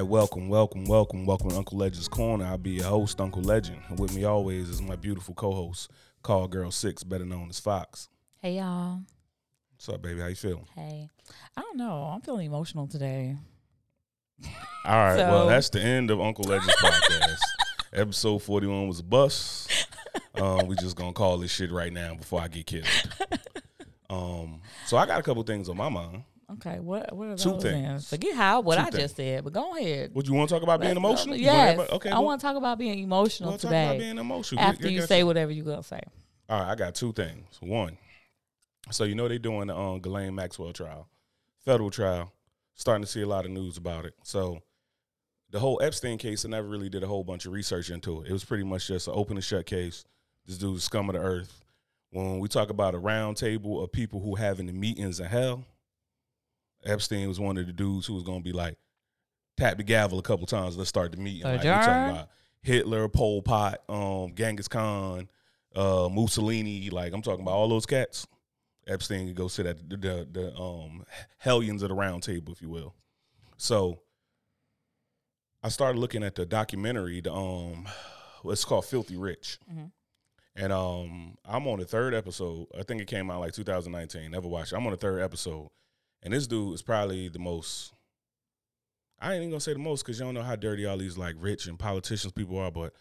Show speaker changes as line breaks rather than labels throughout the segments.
right, welcome, welcome, welcome, welcome to Uncle Legend's Corner. I'll be your host, Uncle Legend. And with me always is my beautiful co-host, Call Girl Six, better known as Fox.
Hey y'all.
What's up, baby? How you feeling?
Hey. I don't know. I'm feeling emotional today.
All right, well, that's the end of Uncle Legend's podcast. Episode 41 was a bust. Um, we just gonna call this shit right now before I get killed. Um, so I got a couple things on my mind.
Okay, what what are
Two
those
things.
then? Forget how what
Two
I just said, but go ahead.
Would you want to talk about being emotional? You
Yes.
okay.
I
well,
want to talk about being emotional today.
being emotional.
after you
get-
say whatever you're gonna say.
All right, I got two things. One, so you know they're doing the um, Ghislaine Maxwell trial, federal trial. Starting to see a lot of news about it. So the whole Epstein case, I never really did a whole bunch of research into it. It was pretty much just an open and shut case. This dude's scum of the earth. When we talk about a round table of people who having the meetings in hell, Epstein was one of the dudes who was gonna be like, tap the gavel a couple times. Let's start the meeting. Like, we talking about Hitler, Pol Pot, um, Genghis Khan, uh, Mussolini. Like I'm talking about all those cats. Epstein could go sit at the, the, the um, hellions of the round table, if you will. So I started looking at the documentary. The um, it's called Filthy Rich,
Mhm.
and um, I'm on the third episode. I think it came out like 2019. Never watched. it. I'm on the third episode, and this dude is probably the most. I ain't even gonna say the most because you don't know how dirty all these like rich and politicians people are, but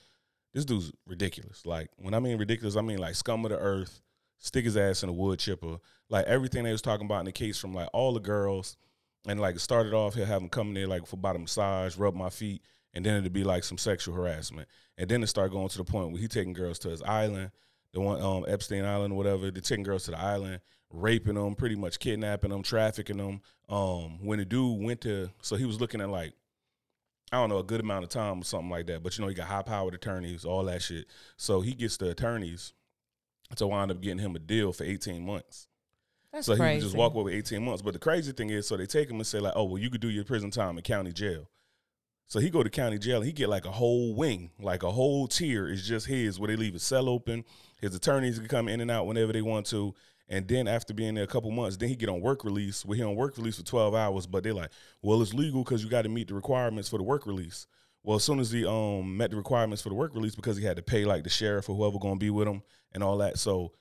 this dude's ridiculous. Like when I mean ridiculous, I mean like scum of the earth, stick his ass in a wood chipper, like everything they was talking about in the case from like all the girls, and like it started off he'll have them come in there like for about a massage, rub my feet, and then it'd be like some sexual harassment, and then it started going to the point where he taking girls to his island, the one um Epstein Island or whatever, they taking girls to the island, raping them, pretty much kidnapping them, trafficking them. Um, when the dude went to, so he was looking at like I don't know, a good amount of time or something like that. But you know, he got high powered attorneys, all that shit. So he gets the attorneys to wind up getting him a deal for 18 months.
That's
so he
crazy.
would just walk away with 18 months. But the crazy thing is, so they take him and say, like, oh, well, you could do your prison time in county jail. So he go to county jail and he get like a whole wing, like a whole tier is just his, where they leave his cell open. His attorneys can come in and out whenever they want to. And then after being there a couple months, then he get on work release. Where he on work release for 12 hours, but they're like, well, it's legal because you got to meet the requirements for the work release. Well, as soon as he um met the requirements for the work release, because he had to pay like the sheriff or whoever gonna be with him and all that, so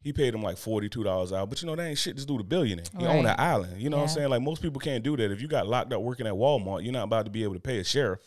he paid him like forty two dollars out. But you know that ain't shit. This dude a billionaire. He own
Right.
an island. You know what I'm saying? Like most people can't do that. If you got locked up working at Walmart, you're not about to be able to pay a sheriff.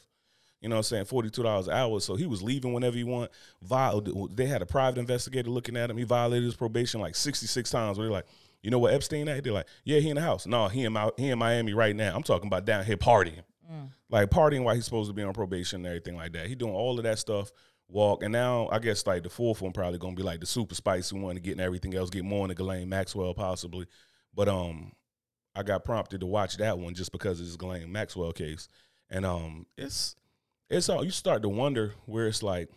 You know what I'm saying? Forty two dollars an hour. So he was leaving whenever he want. Viol- they had a private investigator looking at him. He violated his probation like sixty six times. Where they're like, you know what Epstein at? They're like, yeah, he in the house. No, he in my, he in Miami right now. I'm talking about down here partying
Mm.
like partying while he's supposed to be on probation and everything like that. He doing all of that stuff. Walk and now I guess like the fourth one probably gonna be like the super spicy one and getting everything else, get more into Ghislaine Maxwell possibly. But um, I got prompted to watch that one just because of this Ghislaine Maxwell case, and um, it's it's all you start to wonder where it's like.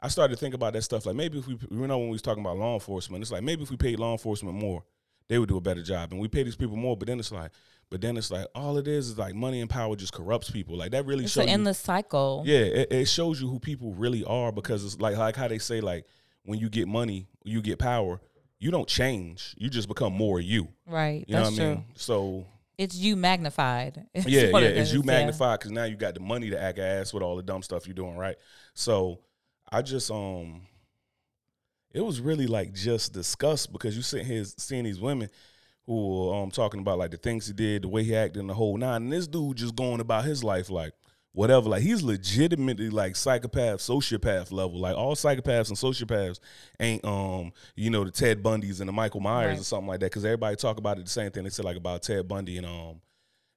I started to think about that stuff. Like maybe if we, you know, when we was talking about law enforcement, it's like maybe if we paid law enforcement more, they would do a better job. And we pay these people more, but then it's like, but then it's like all it is is like money and power just corrupts people. Like that really
It's
shows
an
you,
endless cycle.
yeah, it, it shows you who people really are because it's like like how they say like when you get money, you get power, you don't change. You just become more you.
Right.
You know what I
true.
mean? So
It's you magnified. It's
yeah, yeah,
it
it's you magnified because now you got the money to act ass with all the dumb stuff you're doing, right? So I just um, it was really like just disgust because you sit here seeing these women who were um talking about like the things he did, the way he acted, and the whole nine, and this dude just going about his life like whatever. Like he's legitimately like psychopath, sociopath level. Like all psychopaths and sociopaths ain't um, you know, the Ted Bundys and the Michael Myers
Right.
or something like that. Because everybody talk about it the same thing. They said like about Ted Bundy and um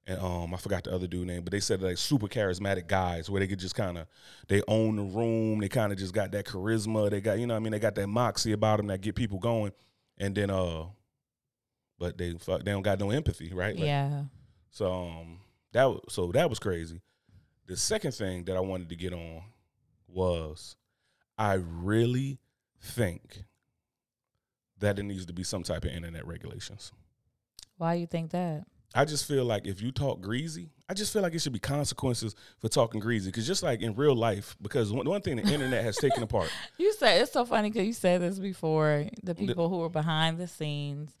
and um I forgot the other dude name, but they said like super charismatic guys where they could just kind of they own the room. They kind of just got that charisma. They got you know what I mean they got that moxie about them that get people going. And then uh, but they fuck they don't got no empathy, right? Like,
Yeah.
so um that so that was crazy. The second thing that I wanted to get on was I really think that there needs to be some type of internet regulations.
Why you think that?
I just feel like if you talk greasy, I just feel like it should be consequences for talking greasy. Because just like in real life, because one, one thing the internet has taken apart.
You said it's so funny because you said this before. The people who were behind the scenes,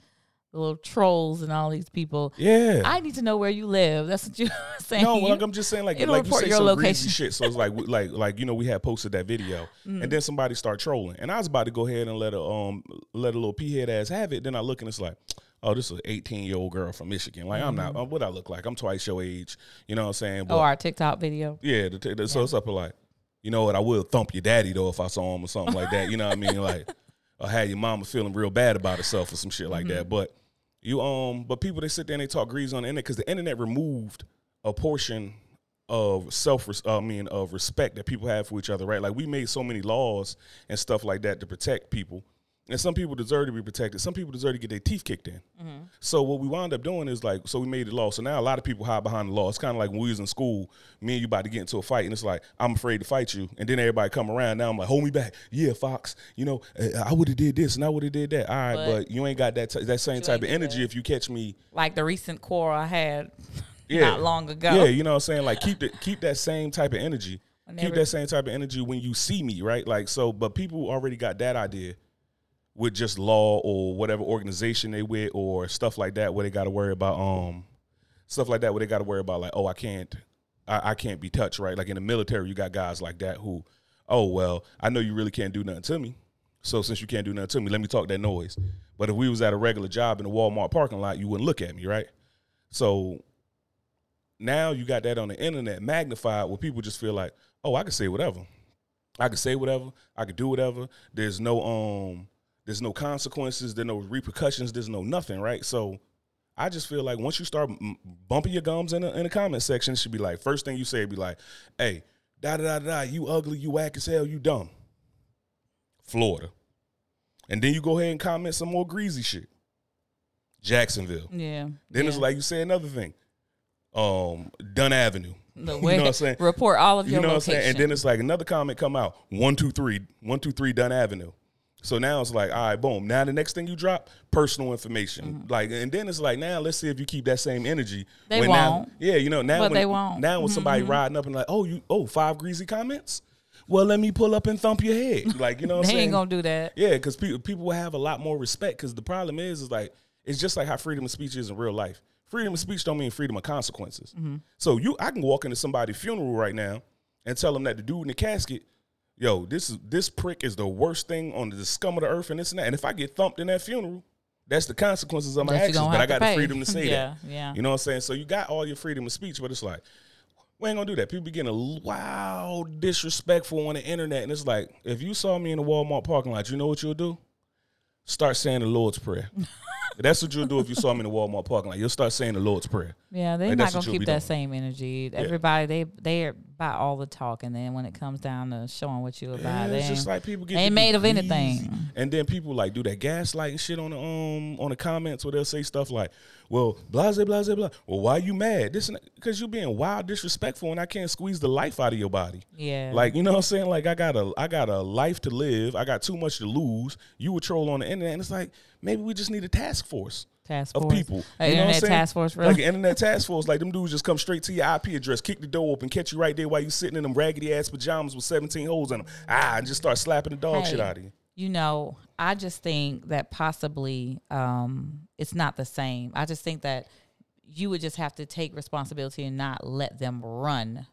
the little trolls and all these people.
Yeah.
I need to know where you live. That's what you're saying.
no, like I'm just saying, like
It'll
like you say
your
some
location.
shit. So it's like like like you know we had posted that video,
Mm.
and then somebody start trolling, and I was about to go ahead and let a um let a little p head ass have it. Then I look and it's like, oh, this is an 18 year old girl from Michigan. Like I'm not. uh, What I look like? I'm twice your age. You know what I'm saying? But
oh, our TikTok video.
yeah, the, the, so it's up like, you know what? I will thump your daddy though if I saw him or something like that. You know what I mean? Like, or had your mama feeling real bad about herself or some shit like that. But you um, but people they sit there and they talk grease on the internet because the internet removed a portion of self, I mean, of respect that people have for each other, right? Like we made so many laws and stuff like that to protect people. And some people deserve to be protected. Some people deserve to get their teeth kicked in. So what we wound up doing is like, so we made the law. So now a lot of people hide behind the law. It's kind of like when we was in school, me and you about to get into a fight, and it's like I'm afraid to fight you, and then everybody come around. Now I'm like, hold me back. Yeah, Fox. You know, uh, I would have did this, and I would have did that. All right, but,
But-
you ain't got that t- that same type of energy if you catch me.
Like the recent quarrel I had
Yeah.
not long ago.
Yeah, you know what I'm saying? Like keep the, keep that same type of energy. keep that same type of energy when you see me, right? Like so, but people already got that idea with just law or whatever organization they with or stuff like that where they got to worry about um stuff like that where they got to worry about like oh I can't I, I can't be touched, right? Like in the military, you got guys like that who oh well I know you really can't do nothing to me, so since you can't do nothing to me, let me talk that noise. But if we was at a regular job in a Walmart parking lot, you wouldn't look at me, right? So now you got that on the internet magnified where people just feel like, oh, I can say whatever. I can say whatever. I can do whatever. There's no um there's no consequences, there's no repercussions, there's no nothing, right? So I just feel like once you start m- bumping your gums in the, in the comment section, it should be like first thing you say be like, "Hey, da da da da, you ugly, you whack as hell, you dumb." Florida, and then you go ahead and comment some more greasy shit. Jacksonville.
Yeah.
Then it's like you say another thing. Um, Dunn Avenue.
the way you
know what I'm saying?
report all of
You
your You
know what I'm saying? And then it's like another comment come out. One, two, three. One, two, three, Dunn Avenue. So now it's like, all right, boom. Now the next thing you drop, personal information. Like, and then it's like, now let's see if you keep that same energy.
Mm-hmm. They
when
won't.
yeah, you know, now
But
when,
they won't. Mm-hmm,
Now when somebody riding up and like, oh, you, oh, five greasy comments. Well, let me pull up and thump your head. Like, you know what
they
I'm saying?
ain't gonna do that.
Yeah, because people people will have a lot more respect. Because the problem is, is like it's just like how freedom of speech is in real life. Freedom of speech don't mean freedom of consequences. So you, I can walk into somebody's funeral right now and tell them that the dude in the casket, yo, this is this prick is the worst thing on the scum of the earth and this and that. And if I get thumped in that funeral, that's the consequences of my actions. But I got the freedom to say
Yeah,
that.
yeah.
You know what I'm saying? So you got all your freedom of speech, but it's like we ain't gonna do that. People be getting a wild disrespectful on the internet, and it's like if you saw me in a Walmart parking lot, you know what you'll do? Start saying the Lord's Prayer. That's what you'll do if you saw me in the Walmart parking lot. You'll start saying the Lord's Prayer.
Yeah, they're
Like,
not gonna keep that
doing.
same energy. Everybody, they they are about all the talk, and then when it comes down to showing what you about,
Yeah, it's
ain't,
just like people get
ain't made of anything.
And then people like do that gaslighting shit on the um on the comments where they'll say stuff like, "Well, blah blah blah blah." Well, why you mad? This because you being wild disrespectful, and I can't squeeze the life out of your body.
Yeah,
Like you know what I'm saying? Like I got a I got a life to live. I got too much to lose. You would troll on the internet, and it's like maybe we just need a task force
task
of people. You know what I'm
internet
saying?
task force, really.
Like an internet task force. Like them dudes just come straight to your IP address, kick the door open, catch you right there while you sitting in them raggedy ass pajamas with 17 holes in them. Ah, and just start slapping the dog
Hey.
shit out of you.
you know, I just think that possibly um, it's not the same. I just think that you would just have to take responsibility and not let them run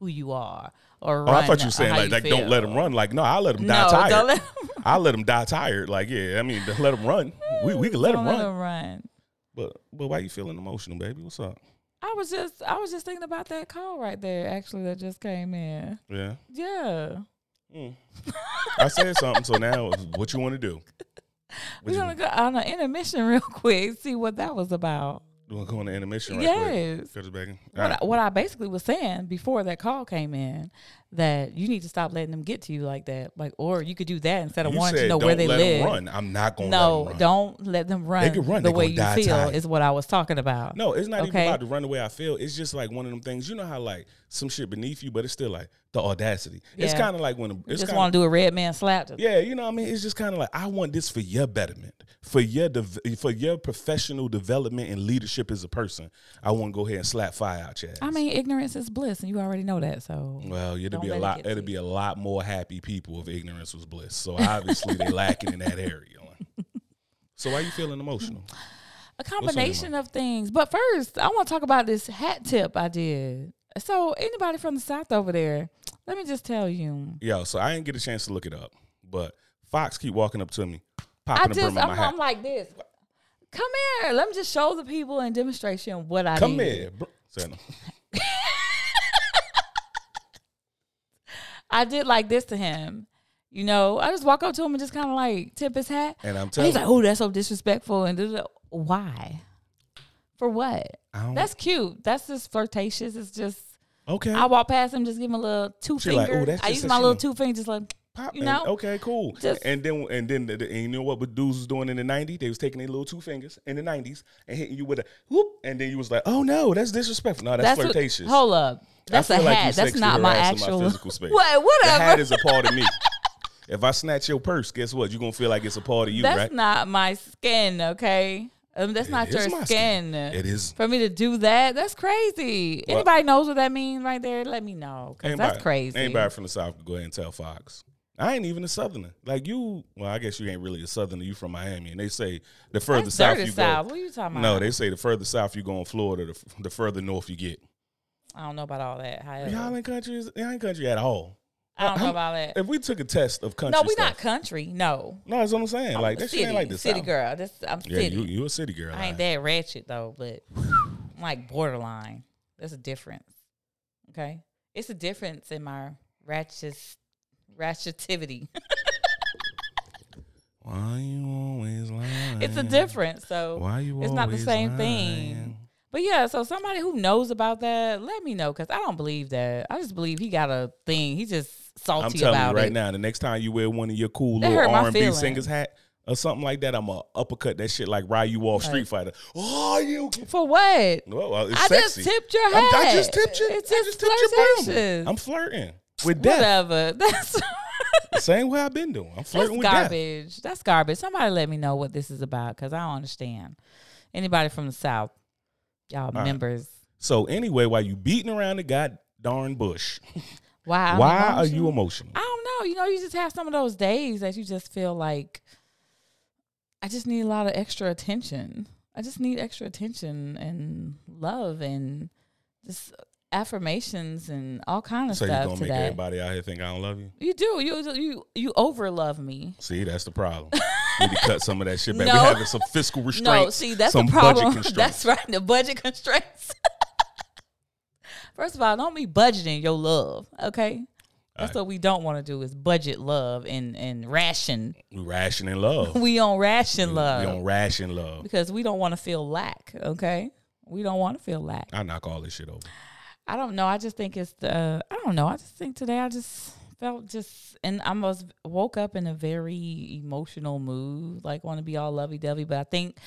who you are or
Oh. I thought you were saying like, like don't let them run. Like no, I let them die
No,
tired.
let
I let them die tired. Like yeah, I mean let them run. We we can let them
let
run.
'em run.
But but why you feeling emotional, baby? What's up?
I was just I was just thinking about that call right there actually that just came in.
Yeah.
Yeah.
Mm. I said something. So now what you want to do?
We're gonna go on an intermission real quick, see what that was about.
Want to go on the intermission right
yes.
Cut us back in.
What,
All
I, what I basically was saying before that call came in, that you need to stop letting them get to you like that. Like, or you could do that instead of
You
wanting
said
to know where they live.
Run. I'm not gonna.
No,
let
don't let them run, They
can run,
the
they
way you feel.
tired.
Is what I was talking about.
No, it's not even
Okay.
about to run the way I feel. It's just like one of them things. You know how like some shit beneath you, but it's still like the audacity. It's kind of like when a- it's
just want to do a red man slap.
To Yeah, you know what I mean. It's just kind of like I want this for your betterment, for your dev- for your professional development and leadership as a person. I want to go ahead and slap fire out your ass.
I mean, ignorance is bliss, and you already know that. So
well, it'd be a
let it
lot. It'd be a lot more happy people if ignorance was bliss. So obviously they're lacking in that area. so why are you feeling emotional?
a combination of things. But first, I want to talk about this hat tip I did. So, anybody from the South over there, let me just tell you.
Yo, so I didn't get a chance to look it up, but Fox keep walking up to me, popping
I
the
just,
brim of my
I'm,
hat.
I'm like this. Come here. Let me just show the people in demonstration what I
Come
did.
here, bro. Say no.
I did like this to him. You know, I just walk up to him and just kind of like tip his hat.
And I'm
And
telling
he's like, "Oh, that's so disrespectful." And da-da-da. why? For what? That's cute. That's just flirtatious. It's just
okay.
I walk past him, just give him a little two
She
finger.
"Ooh, that's
I use my little
know."
two fingers, just like
Pop,
you
and- okay, cool.
Just-
and then and then the, the- and you know what? But dudes was doing in the '90s, they was taking their little two fingers in the '90s and hitting you with a whoop, and then you was like, "Oh no, that's disrespectful." No, that's,
what-
flirtatious.
hold up, that's a
feel like
hat. that's not my
harassing my
actual
physical space.
What?
the hat is a part of me. if I snatch your purse, guess what? You're gonna feel like it's a part of you,
that's
right?
not my skin. Okay, um, that's
It
not your
my
skin.
It is.
For me to do that, that's crazy.
Well-
Anybody knows what that means right there? Let me know. 'cause that's crazy.
Anybody from the south can go ahead and tell Fox. I ain't even a southerner. Like you, well, I guess you ain't really a southerner. You from Miami, and they say the further
That's
south you
south.
go.
What are you talking about?
No, they say the further south you go in Florida, the, the further north you get.
I don't know about all that. However,
Y'all ain't country, is- y'all ain't country at all.
I don't know about that.
If we took a test of country,
No, we
stuff,
not country. No,
No, that's what I'm saying.
I'm
like that
city,
shit ain't like the
city
south.
girl. This I'm
Yeah,
city.
you you a city girl.
I ain't that ratchet though, but I'm like borderline. There's a difference. Okay, it's a difference in my ratchet ratchetivity.
Why you always lying?
it's a difference. So
Why you
it's not the same
lying?
thing. But yeah, so somebody who knows about that, let me know because I don't believe that. I just believe he got a thing. He just salty
I'm telling
about
you right
it.
now, the next time you wear one of your cool
That
little R and B singer's hat or something like that, I'm gonna uppercut that shit like Ryu off Street Fighter. Oh, you.
For what?
Well, well, it's
I
sexy.
just tipped your
I'm-
hat.
I just tipped you.
It's
I
just
tipped your. I'm flirting with death.
Whatever. That's
same way I've been doing. I'm
that's
flirting with death.
garbage. That's garbage. Somebody let me know what this is about because I don't understand. Anybody from the south, y'all
right.
members.
So anyway, while you beating around the god darn bush,
Why? I'm
why are you
emotional?
emotional?
I don't know. You know, you just have some of those days that you just feel like I just need a lot of extra attention. I just need extra attention and love and just affirmations and all kind of stuff.
So you gonna make
today.
everybody out here think I don't love you?
You do. You you you over love me.
See, that's the problem. we need to cut some of that shit back.
No.
We having some fiscal restraints.
No, see that's
some
the problem.
Budget constraints.
That's right. The budget constraints. First of all, don't be budgeting your love. Okay. That's
All
what we don't want to do is budget love and and ration.
We rationing love.
We on ration love.
We on ration love.
because we don't want to feel lack. Okay, we don't want to feel lack.
I knock all this shit over.
I don't know. I just think it's the. I don't know. I just think today I just felt just and I was woke up in a very emotional mood, like want to be all lovey dovey. But I think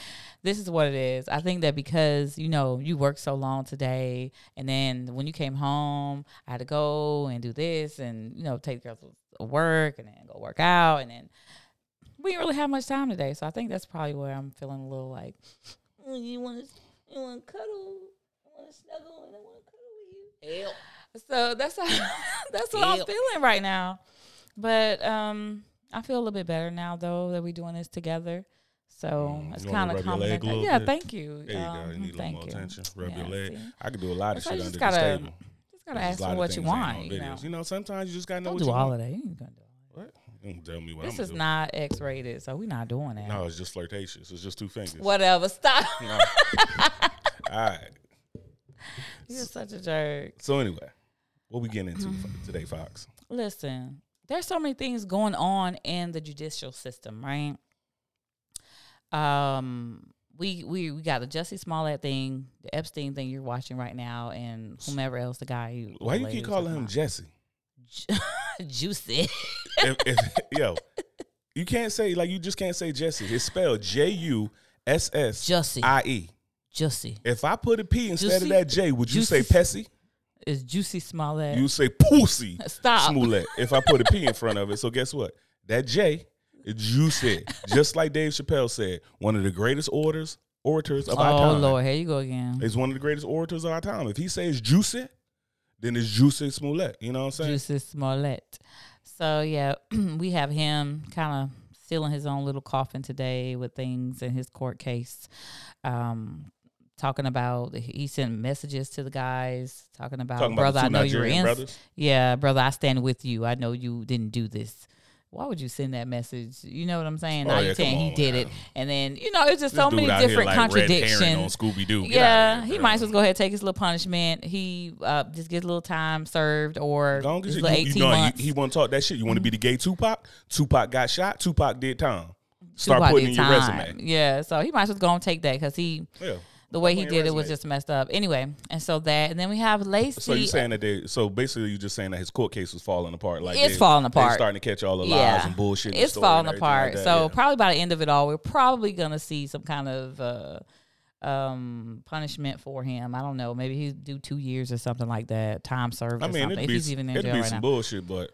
this is what it is. I think that because you know you worked so long today, and then when you came home, I had to go and do this, and you know take care of work, and then go work out, and then we didn't really have much time today. So I think that's probably where I'm feeling a little like, "Oh, you want to, you want to cuddle, I want to snuggle, and I want to cuddle with you. So that's how, that's what I'm feeling right now. But um, I feel a little bit better now though that we're doing this together. So
Mm,
it's kind of coming. Yeah,
bit?
thank you.
There you go.
Um,
You need a little
thank
more
you.
attention. Rub your leg.
see?
I could do a lot of
So
shit under
just gotta,
table.
just gotta
There's
ask
a lot
for
of
what you want. You know,
You know, sometimes you just gotta know
don't
what
do
you
all
want.
of that. You ain't gonna do all
What? Don't tell me what
that.
I'm
This is
do.
not X-rated, so we're not doing that.
No, it's just flirtatious. It's just two fingers.
Whatever. Stop.
No. All right.
You're such a jerk.
So anyway, what we getting into
Mm-hmm.
today, Fox?
listen, there's so many things going on in the judicial system, right? Um, we we we got the Jussie Smollett thing, the Epstein thing you're watching right now, and whomever else the guy. Who,
Why you keep calling him. Jesse?
Juicy?
if, if, yo, you can't say like you just can't say Jesse. It's spelled J U S S
Jussie,
I E.
Jussie
If I put a P instead of that J, would you say? Pessy?
Is Juicy Smollett.
You say Pussy
Stop.
Smollett. If I put a P in front of it, so guess what? That J is Juicy. Just like Dave Chappelle said, one of the greatest orators orators of our time. Oh.
Lord, here you go again.
He's one of the greatest orators of our time. If he says Juicy, then it's Juicy Smollett. You know what I'm saying?
Juicy Smollett. So yeah, we have him kind of in his own little coffin today with things in his court case. Um, talking about he sent messages to the guys talking about
Talking
brother,
the
I know you were
Nigerian
in.
brothers.
Yeah, brother, I stand with you. I know you didn't do this. Why would you send that message? You know what I'm saying?
Oh,
now
yeah,
you're saying
come
he did
man.
it, and then you know it's just
This
so many
here
different
like
contradictions.
on Scooby Doo.
Yeah, he might as well go ahead and take his little punishment. He uh, just get a little time served or
Long
his
you,
little
you,
eighteen
know,
months.
He, he want to talk that shit. You want to be the gay Tupac? Tupac got shot. Tupac did time. Start
Tupac
putting in your resume.
Yeah, so he might as well go and take that because he
Yeah.
The way he
in your
did it was just messed up. Anyway, and so that and then we have Laci.
So you saying that they? So basically, you just saying that his court case was falling apart. Like
It's
they-
falling
they
apart.
starting to catch all the lies
yeah,
and bullshit.
It's
story
falling
and everything like
apart. so
yeah.
probably by the end of it all, we're probably gonna see some kind of uh, um punishment for him. I don't know. Maybe he do two years or something like that. Time served.
I
or
mean,
something.
it'd
If
be,
he's even in
it'd
jail
be
right
some
now.
bullshit, but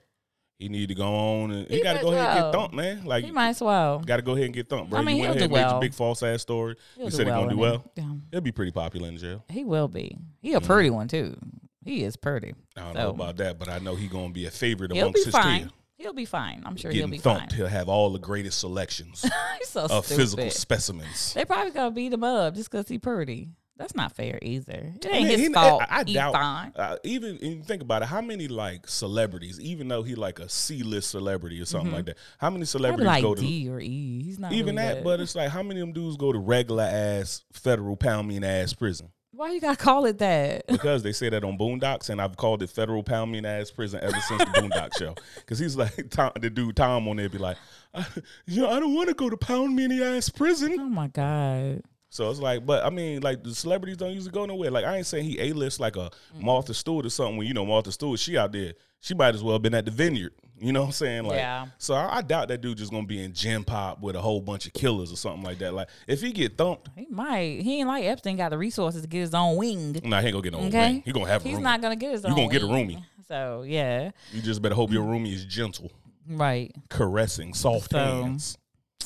he need to go on and he,
He
got to go ahead and get thumped, man. Like
he might as well.
got to go ahead and get thumped, bro.
I mean,
you went
he'll
ahead
do
and made
well.
big false ass story.
He'll
you said he gonna do well.
Yeah.
He'll be pretty popular in jail.
He will be. He a mm. pretty one too. He is pretty.
I don't
So-
know about that, but I know he gonna be a favorite
He'll
amongst
be
his
fine.
team.
He'll be fine. I'm sure
Getting
he'll be
thumped,
fine.
he'll have all the greatest selections
so
of
stupid.
physical specimens.
They probably gonna beat him up just because he pretty. That's not fair either. It
I
ain't
mean,
his
he-
fault.
I, I doubt.
fine.
Uh, even think about it, how many like celebrities, even though he like a C list celebrity or something like that, how many celebrities
like
go to
D or E. He's not
even
really
that?
good.
But it's like how many of them dudes go to regular ass federal pound mean ass prison?
why you gotta call it that?
Because they say that on Boondocks, and I've called it federal pound mean ass prison ever since the Boondock show. Because he's like Tom, the dude Tom on there be like, I, you know, I don't want to go to pound mean ass prison.
Oh my god.
So it's like, but I mean, like the celebrities don't usually go nowhere. Like I ain't saying he a list like a
Mm.
Martha Stewart or something. When you know Martha Stewart, she out there, she might as well have been at the vineyard. You know what I'm saying? Like,
Yeah.
So I, I doubt that dude just gonna be in gen pop with a whole bunch of killers or something like that. Like if he get thumped,
He might. He ain't like Epstein got the resources to get his own wing.
nah, he ain't gonna get no
Okay.
ring. He gonna have a
He's
room.
not gonna get his own You
gonna get a
wing.
roomie.
So yeah,
You just better hope your roomie is gentle,
right.
caressing, soft
So-
hands.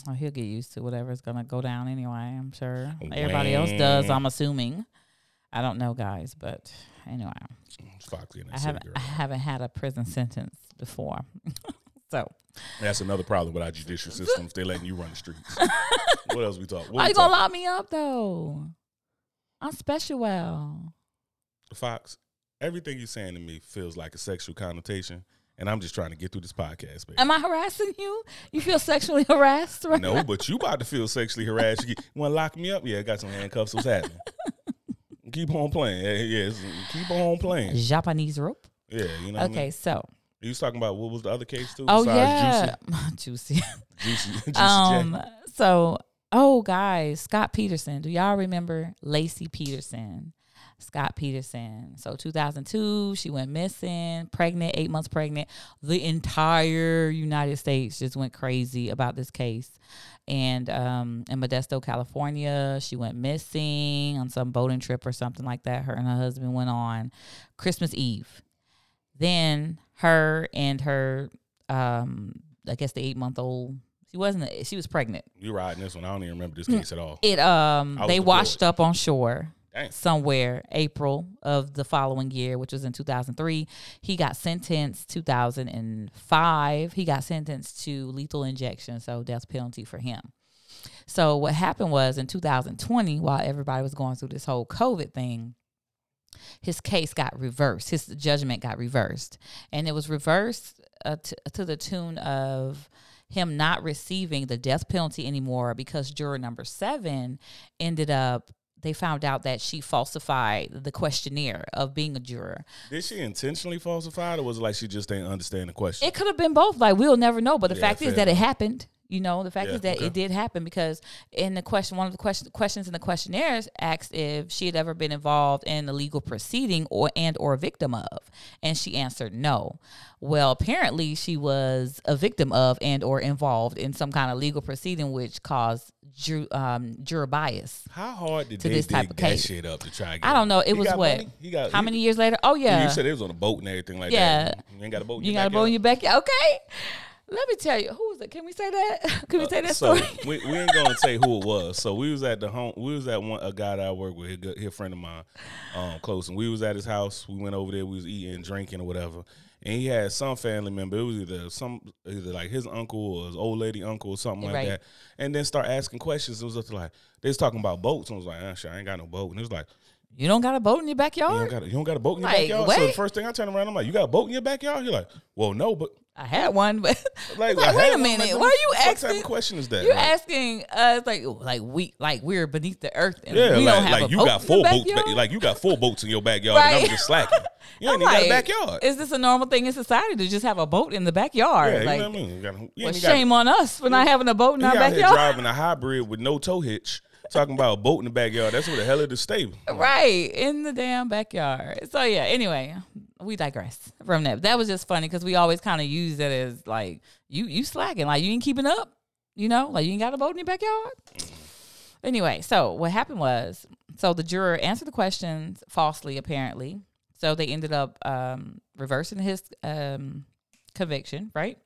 Oh, he'll get used to whatever's gonna go down anyway. I'm sure everybody else does. I'm assuming. I don't know, guys, but anyway,
Foxy and
I haven't. I haven't had a prison sentence before, so
That's another problem with our judicial systems. They letting you run the streets. what else we talk? What we
you gonna lock me up though? I'm special. Well,
Fox, everything you're saying to me feels like a sexual connotation, and I'm just trying to get through this podcast, baby.
am I harassing you? You feel sexually harassed right
no,
now?
but you about to feel sexually harassed. You want to lock me up? Yeah, I got some handcuffs. What's happening? keep on playing. Yeah, yeah, keep on playing.
Japanese rope.
Yeah, you know. What I
Okay,
mean?
so
You was talking about what was the other case too?
oh yeah, juicy.
Juicy, Juicy, Juicy
um,
J?
so oh guys, Scott Peterson. Do y'all remember Laci Peterson? Scott Peterson. So 2002, she went missing, pregnant, eight months pregnant. The entire United States just went crazy about this case. And um, in Modesto, California, she went missing on some boating trip or something like that. Her and her husband went on Christmas Eve. Then her and her, um, I guess the eight month old, she wasn't, she was pregnant.
You riding this one? I don't even remember this case at all.
It um they
deployed.
washed up on shore Somewhere April of the following year, which was in 2003. He got sentenced 2005. He got sentenced to lethal injection, so death penalty for him. So what happened was in 2020, while everybody was going through this whole COVID thing, his case got reversed. His judgment got reversed, and it was reversed uh, to, to the tune of him not receiving the death penalty anymore because juror number seven ended up. They found out that she falsified the questionnaire of being a juror.
Did she intentionally falsify it, or was it like she just didn't understand the question?
It could have been both. Like we'll never know. But the
Yeah,
fact is that it happened. You know, the fact
Yeah,
is that
okay.
it did happen because in the question, one of the question, questions in the questionnaires asked if she had ever been involved in a legal proceeding or and or a victim of, and she answered no. Well, apparently she was a victim of and or involved in some kind of legal proceeding which caused jur, um, juror bias.
How hard did
to
they
this type
dig
of
that
case.
shit up to try? To
I don't know. It
He
was what?
money? He got
How
he-
many years later? Oh yeah,
You said it was on a boat and everything like
Yeah.
that. You ain't got a boat. in
you
your
got a bow in your backyard. Okay. Let me tell you, who was it? Can we say that? Can we say that
Uh, so
story?
we, we ain't gonna say who it was. So we was at the home. We was at one a guy that I work with, a, good, a friend of mine, um, close, and we was at his house. We went over there. We was eating, drinking, or whatever. And he had some family member. It was either some either like his uncle or his old lady uncle or something like
Right.
that. And then start asking questions. It was just like they was talking about boats. And I was like, ah, shit, I ain't got no boat. And it was like,
You don't got a boat in your
you
backyard?
don't got a, you don't got a boat in your
Like,
backyard. So the first thing I turn around, I'm like, you got a boat in your backyard? You're like, well, no, but
I had one, but
like,
Like, wait a minute, why
what
are you
the fuck type
asking-
of question is that?
you're
Like,
asking us like like we like we're beneath the earth and
Yeah,
we
like,
don't have
like
a
you
boat
got four boats, ba- like you got four boats in your backyard, and I'm just slacking. You ain't even got a backyard.
Is this a normal thing in society to just have a boat in the backyard?
Yeah, you
like,
know what I mean. You got, you
well, shame on us for not having a boat in our backyard.
driving a hybrid with no tow hitch, talking about a boat in the backyard. That's where the hell it is stable.
Right in the damn backyard. So yeah. Anyway, we digress from that. That was just funny because we always kind of use that as like you you slacking, like you ain't keeping up. You know, like you ain't got a boat in your backyard. Anyway, so what happened was, so the juror answered the questions falsely, apparently. So they ended up um, reversing his um, conviction, right?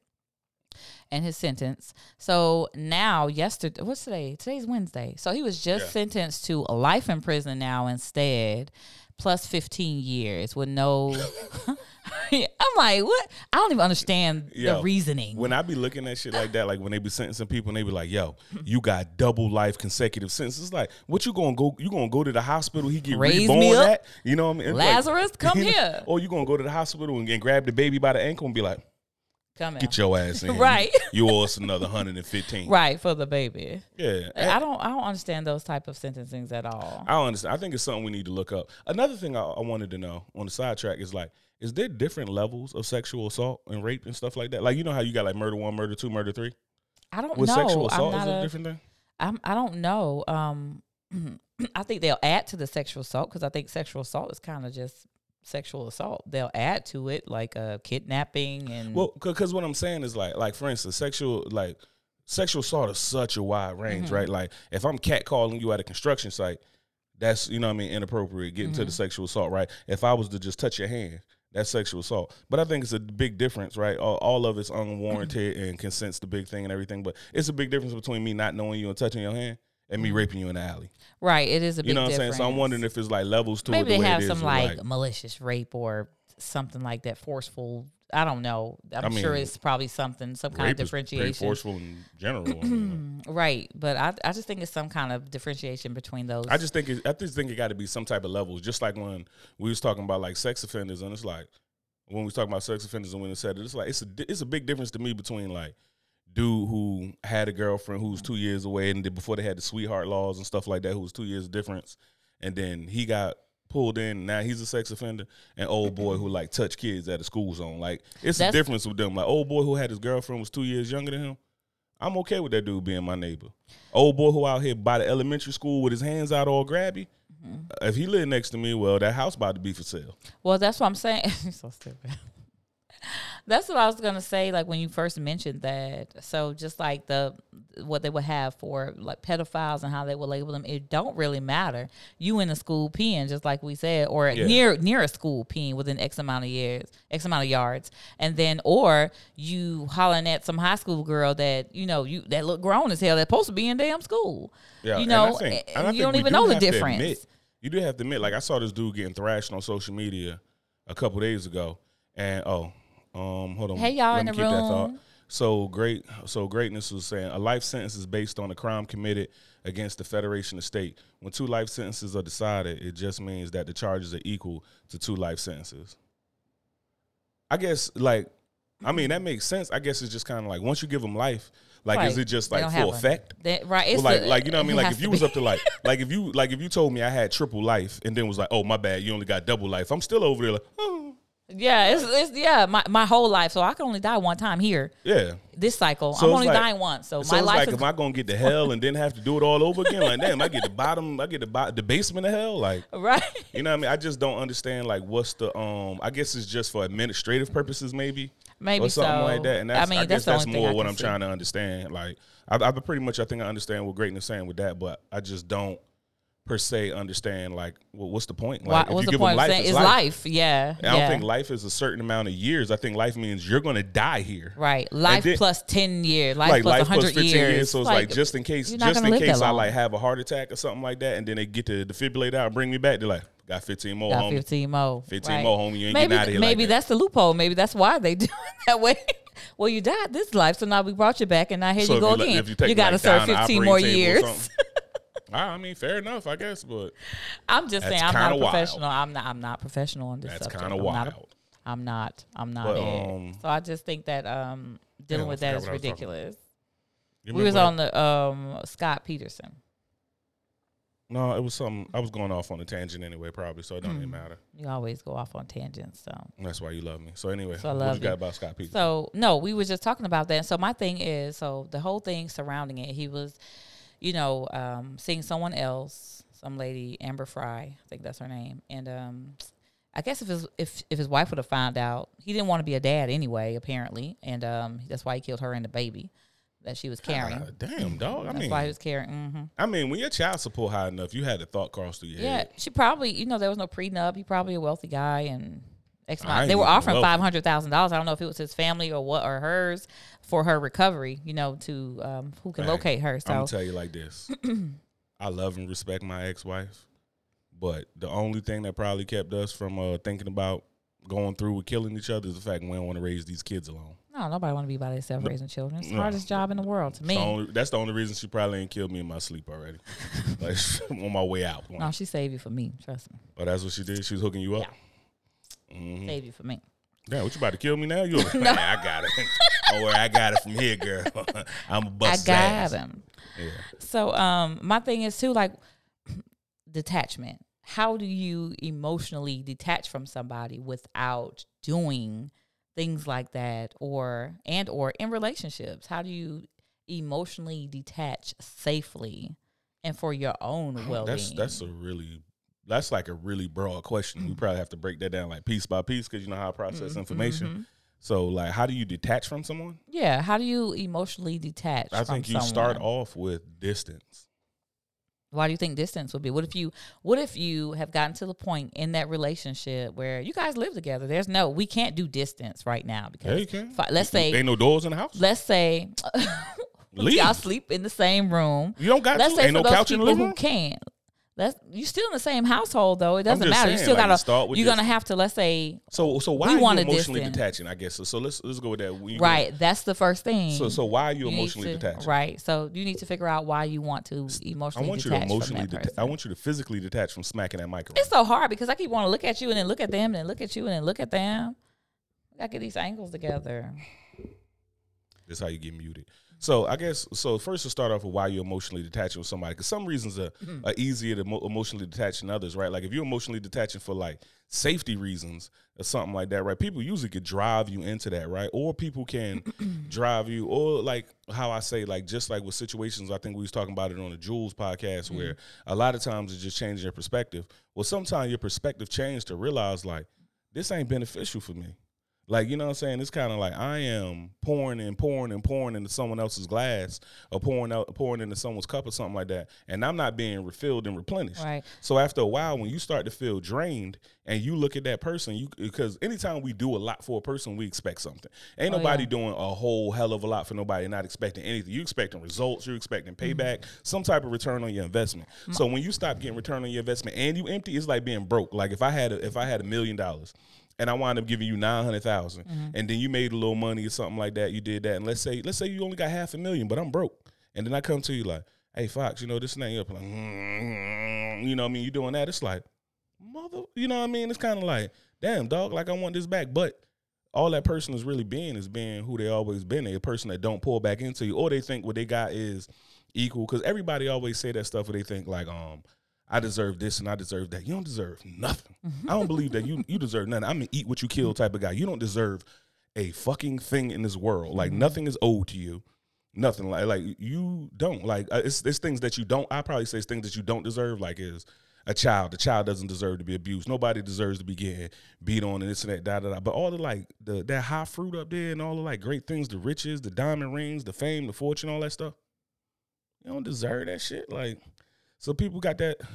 And his sentence. So now, yesterday, what's today? Today's Wednesday. So he was just
Yeah.
sentenced to a life in prison now instead, plus 15 years with no. I'm like, what? I don't even understand
Yo,
the reasoning.
When I be looking at shit like that, like when they be sentencing people and they be like, "Yo, you got double life consecutive sentences." It's like, what you gonna go? You gonna go to the hospital? He get
Raise
reborn
me up.
at? You know what I mean? It's like-
Lazarus, come
you know,
here.
Or you gonna go to the hospital and, and grab the baby by the ankle and be like,
Come
"Get
here.
your ass in,
Right.
You owe us another hundred and fifteen.
Right, for the baby.
Yeah,
I don't I don't understand those type of sentencings at all.
I don't understand. I think it's something we need to look up. Another thing I, I wanted to know on the sidetrack is like, is there different levels of sexual assault and rape and stuff like that? Like, you know how you got like murder one, murder two, murder three.
I don't
With
know.
sexual
I'm
assault, is a
a,
different thing?
I'm, I don't know. Um, I think they'll add to the sexual assault because I think sexual assault is kind of just sexual assault. They'll add to it like uh, kidnapping and
Well, because what I'm saying is like, like for instance, sexual like sexual assault is such a wide range,
Mm-hmm.
right? Like, if I'm catcalling you at a construction site, that's you know what I mean inappropriate. Getting
Mm-hmm.
to the sexual assault, right? If I was to just touch your hand. That's sexual assault, but I think it's a big difference, right? All, all of it's unwarranted and consent's the big thing and everything, but it's a big difference between me not knowing you and touching your hand and me raping you in the alley.
right. It is a big
You know what I'm saying? So I'm wondering if it's like levels to
maybe
it. The
they have some
with,
like, malicious rape or something like that, forceful. I don't know. I'm
I
sure it's probably something, some kind of differentiation.
forceful in general. you know.
Right, but I I just think it's some kind of differentiation between those.
I just think it, I just think it got to be some type of levels, just like when we was talking about like sex offenders, and it's like when we was talking about sex offenders and when it said it, it's like it's a it's a big difference to me between like dude who had a girlfriend who was two years away, and before they had the sweetheart laws and stuff like that, who was two years difference, and then he got pulled in. Now he's a sex offender, and old boy who like touch kids at a school zone. Like it's
That's-
a difference with them. Like old boy who had his girlfriend was two years younger than him. I'm okay with that dude being my neighbor. Old boy who out here by the elementary school with his hands out all grabby. Mm-hmm. If he lived next to me, well, that house about to be for sale.
Well, that's what I'm saying. So stupid. That's what I was gonna say. Like when you first mentioned that, so just like the what they would have for like pedophiles and how they would label them, it don't really matter. You in a school peeing, just like we said, or
Yeah.
near near a school peeing within X amount of years, X amount of yards, and then or you hollering at some high school girl that you know you that look grown as hell that's supposed to be in damn school.
Yeah,
you know,
I think-
and
and
you don't even
do
know the difference.
admit- you do have to admit, like I saw this dude getting thrashed on social media a couple days ago, and oh, um, hold on,
Hey, y'all
let
in the
keep that thought.
room.
So great, so greatness was saying a life sentence is based on a crime committed against the federation of state. When two life sentences are decided, it just means that the charges are equal to two life sentences. I guess, like, I mean, that makes sense. I guess it's just kind of like once you give them life, like, is it just like full effect?
That- right? It's
like, like you know what I mean? Like if you was
be.
up to like, like if you like if you told me I had triple life and then was like, oh my bad, you only got double life. I'm still over there like, oh
Yeah, it's, it's yeah, my, my whole life. So I can only die one time here.
yeah.
This cycle,
So
I'm
it's
only
like-
dying once. So,
So
my
it's
life
like,
is
am I gonna get to hell and then have to do it all over again? Like, damn, I get the bottom, I get the bo- the basement of hell. Like,
right.
you know what I mean? I just don't understand. Like, what's the um? I guess it's just for administrative purposes, maybe.
Maybe
or something
so.
like that. And that's,
I mean,
guess
the
that's
only thing
more
I
what
can
I'm
see.
trying to understand. Like, I, I pretty much I think I understand what greatness saying with that, but I just don't per se understand like well, what's the point?
Why,
Like, if
what's
you
the
give
point
life,
saying
it's
it's
life.
life? Yeah.
I don't
yeah.
think life is a certain amount of years. I think life means you're going to die here.
Right. Life
then-
plus 10 years. Life
Like
plus
life
100
plus
years.
years. So it's like, just in case, just in case I like have a heart attack or something like that, and then they get the defibrillator out and bring me back. They're like, Got 15 more,
got
homie.
15 more.
15
right?
more, homie. You ain't
maybe
getting out of here
maybe
like that.
that's the loophole. Maybe that's why they do it that way. well, you died this life, so now we brought you back, and now here
So
you go
you
again.
if you take,
got to
like,
serve 15 more years.
I mean, fair enough, I guess, but
I'm just saying, I'm not
wild.
professional. I'm not. I'm not professional on this
that's
subject.
kind of
I'm not a-
wild.
I'm not. I'm not.
But, um,
so I just think that um, dealing with that is
forgot
is
what I was
ridiculous. We was on the um, Scott Peterson.
No, it was something. I was going off on a tangent anyway, probably, so it don't
Hmm.
even matter.
You always go off on tangents, so.
That's why you love me. So anyway,
So I
what
love
you got about Scott Peterson?
So no, we were just talking about that. So my thing is, so the whole thing surrounding it, he was, you know, um, seeing someone else, some lady, Amber Frey, I think that's her name, and um, I guess if his if if his wife would have found out, he didn't want to be a dad anyway, apparently, and um, that's why he killed her and the baby that she was carrying.
God damn, dog. I
that's
mean,
why he was carrying. hmm
I mean, when your child support high enough, you had the thought cross through your
Yeah,
head.
Yeah, she probably, you know, there was no prenup. He probably a wealthy guy and X
I
amount. They were offering five hundred thousand dollars. I don't know if it was his family or what or hers for her recovery. You know, to um, who can locate her.
I'm
So
gonna tell you like this: I love and respect my ex-wife, but the only thing that probably kept us from uh, thinking about going through with killing each other is the fact we don't want to raise these kids alone.
no, nobody want to be by themselves raising children. It's the
No.
hardest job in the world to me.
the only- that's the only reason she probably ain't killed me in my sleep already. like on my way out.
No, she saved you for me. Trust me,
Oh, that's what she did. She was hooking you up. Mhm.
saved you for me.
Damn, what you about to kill me now? You? Man, I got it. Don't worry, I got it from here, girl. I'm a
I
bust his
got
ass.
him.
Yeah.
So um my thing is too like detachment. How do you emotionally detach from somebody without doing things like that or and or in relationships? How do you emotionally detach safely and for your own well-being?
That's that's a really that's like a really broad question. We probably have to break that down like piece by piece because you know how I process
Mm-hmm,
information. So like, how do you detach from someone?
yeah, how do you emotionally detach
I think you start off with distance.
Why do you think distance would be? What if you what if you have gotten to the point in that relationship where you guys live together? There's no we can't do distance right now because
Yeah, you
fi- let's say
ain't no doors in the house.
let's say
Leave.
y'all sleep in the same room.
You don't got
Let's
to.
say
Ain't
for
no
those
couch in the
people who can. Let's you still in the same household though. It doesn't matter. you still
like,
gotta
start with
you're
this-
gonna have to let's say
So so why are you emotionally detaching? I guess so. so let's let's go with that. We-
right. That's the first thing.
So so why are you,
You
emotionally
to-
detaching?
Right. So you need to figure out why you want to emotionally I
want you to emotionally.
from
Deta- I want you to physically detach from smacking that microphone.
It's so hard because I keep wanting to look at you and then look at them and then look at you and then look at them. I gotta get these angles together.
That's how you get muted. So I guess so. First, to start off with why you're emotionally detaching with somebody, because some reasons are,
Mm-hmm.
are easier to mo- emotionally detach than others, right? Like if you're emotionally detaching for like safety reasons or something like that, right? People usually could drive you into that, right? Or people can drive you, or like how I say, like just like with situations, I think we was talking about it on the Jules podcast,
Mm-hmm.
where a lot of times it's just changing your perspective. Well, sometimes your perspective changed to realize like this ain't beneficial for me. Like, you know what I'm saying? It's kind of like I am pouring and pouring and pouring into someone else's glass or pouring out pouring into someone's cup or something like that. And I'm not being refilled and replenished.
Right.
So after a while, when you start to feel drained and you look at that person, you because anytime we do a lot for a person, we expect something. Ain't
Oh,
nobody
yeah.
doing a whole hell of a lot for nobody not expecting anything. You expecting results, you're expecting
Mm-hmm.
payback, some type of return on your investment. So when you stop getting return on your investment and you empty, it's like being broke. Like if I had a, if I had a million dollars and I wind up giving you nine hundred and then you made a little money or something like that, you did that, and let's say let's say you only got half a million, but I'm broke, and then I come to you like, hey Fox, you know this and that, you're up like, mm, you know what I mean, you doing that, it's like, mother, you know what I mean, it's kind of like, damn dog, like I want this back, but all that person is really being is being who they always been. They a person that don't pull back into you, or they think what they got is equal. Because everybody always say that stuff where they think like, um, I deserve this and I deserve that. You don't deserve nothing. I don't believe that you you deserve nothing. I'm an eat what you kill type of guy. You don't deserve a fucking thing in this world. Like nothing is owed to you. Nothing like like you don't like uh, it's it's things that you don't. I probably say it's things that you don't deserve. Like is a child. The child doesn't deserve to be abused. Nobody deserves to be getting beat on and this and that. Da da da. But all the like the that high fruit up there and all the like great things, the riches, the diamond rings, the fame, the fortune, all that stuff. You don't deserve that shit. Like so people got that.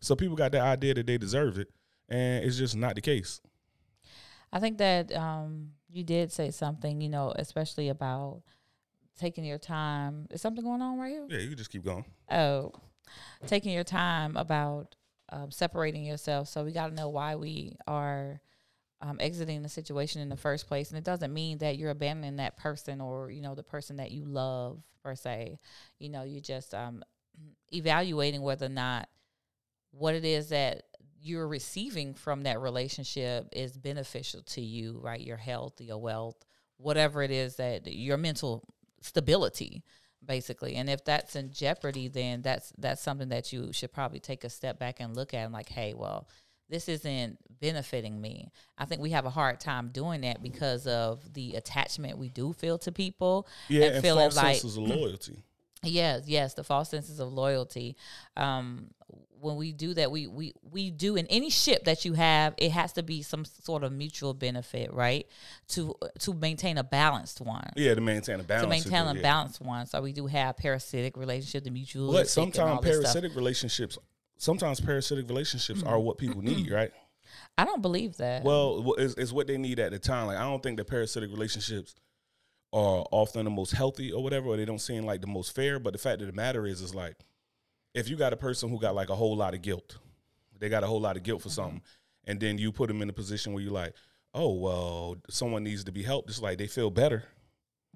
So people got that idea that they deserve it, and it's just not the case.
I think that um, you did say something, you know, especially about taking your time. Is something going on right here?
Yeah, you just keep going.
Oh, taking your time about um, separating yourself. So we got to know why we are um, exiting the situation in the first place, and it doesn't mean that you're abandoning that person or you know the person that you love per se. You know, you just um, evaluating whether or not what it is that you're receiving from that relationship is beneficial to you, right? Your health, your wealth, whatever it is that your mental stability basically and if that's in jeopardy then that's that's something that you should probably take a step back and look at and like hey well this isn't benefiting me i think we have a hard time doing that because of the attachment we do feel to people
Yeah, and,
and feeling
false
like
senses of loyalty.
Yes, yes, the false senses of loyalty. Um, when we do that, we we we do in any ship that you have, it has to be some sort of mutual benefit, right? To to maintain a balanced one.
Yeah, to maintain a balance.
To maintain a
yeah.
balanced one, so we do have parasitic relationship, the mutual.
But sometimes parasitic relationships, sometimes parasitic relationships are what people need, right?
I don't believe that.
Well, it's, it's what they need at the time. Like I don't think that parasitic relationships are often the most healthy or whatever, or they don't seem like the most fair. But the fact of the matter is, is like if you got a person who got like a whole lot of guilt, they got a whole lot of guilt for mm-hmm. something, and then you put them in a position where you're like, oh well, someone needs to be helped. It's like they feel better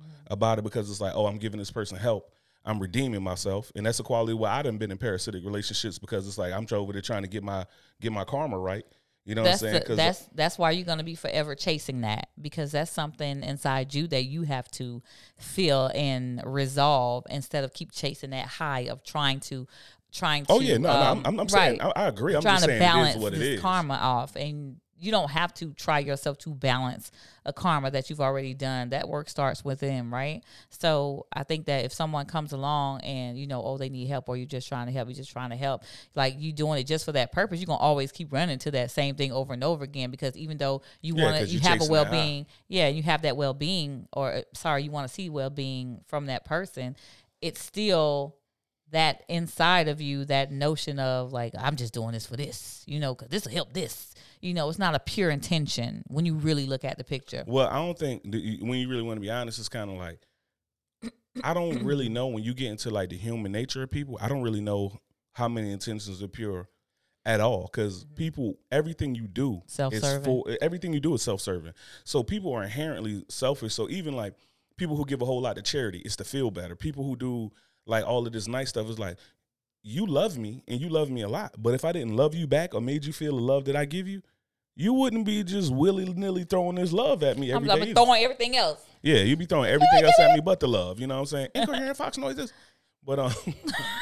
mm-hmm. about it because it's like, oh, I'm giving this person help. I'm redeeming myself, and that's a quality where I done been in parasitic relationships because it's like I'm over there trying to get my get my karma right. You know
that's
what I'm saying?
the, that's that's why you're gonna be forever chasing that because that's something inside you that you have to feel and resolve instead of keep chasing that high of trying to trying to
Oh yeah, no, no
um,
I'm, I'm, I'm saying
right,
I, I agree. I'm
trying
just
to
saying
balance
it is what it is.
karma off and you don't have to try yourself to balance a karma that you've already done that work starts within right so i think that if someone comes along and you know oh they need help or you're just trying to help you're just trying to help like you doing it just for that purpose you're gonna always keep running to that same thing over and over again because even though you
Yeah,
want to you
you're
have a
high.
well-being yeah you have that well-being or uh, sorry you want to see well-being from that person it's still that inside of you, that notion of like, I'm just doing this for this, you know, because this will help this. You know, it's not a pure intention when you really look at the picture.
Well, I don't think when you really want to be honest, it's kind of like I don't really know when you get into like the human nature of people. I don't really know how many intentions are pure at all because mm-hmm. people, everything you do
Self-serving.
for everything you do is self-serving. So people are inherently selfish. So even like people who give a whole lot to charity, it's to feel better. People who do like all of this nice stuff is like you love me and you love me a lot. But if I didn't love you back or made you feel the love that I give you, you wouldn't be just willy nilly throwing this love at me every
I'm
day
throwing everything else.
Yeah, you'd be throwing everything else at me but the love. You know what I'm saying? Incoherent fox noises. But um,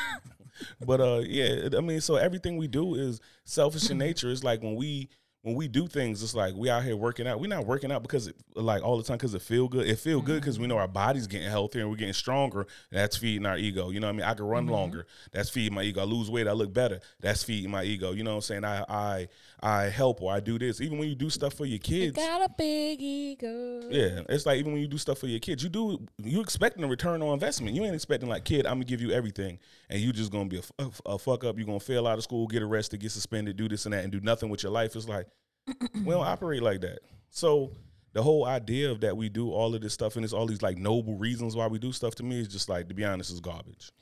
but uh, yeah. I mean, so everything we do is selfish in nature. It's like when we when we do things, it's like we out here working out. We're not working out because it like all the time because it feel good. It feel good because we know our body's getting healthier and we're getting stronger. That's feeding our ego. You know what I mean? I can run mm-hmm. longer. That's feeding my ego. I lose weight. I look better. That's feeding my ego. You know what I'm saying? I I I help or I do this. Even when you do stuff for your kids.
Got a big ego.
Yeah, it's like even when you do stuff for your kids, you do you expecting a return on investment. You ain't expecting like, kid, I'm gonna give you everything, and you just gonna be a fuck up. You gonna fail out of school, get arrested, get suspended, do this and that, and do nothing with your life. It's like we don't operate like that. So the whole idea of that we do all of this stuff and it's all these like noble reasons why we do stuff to me is just like to be honest is garbage.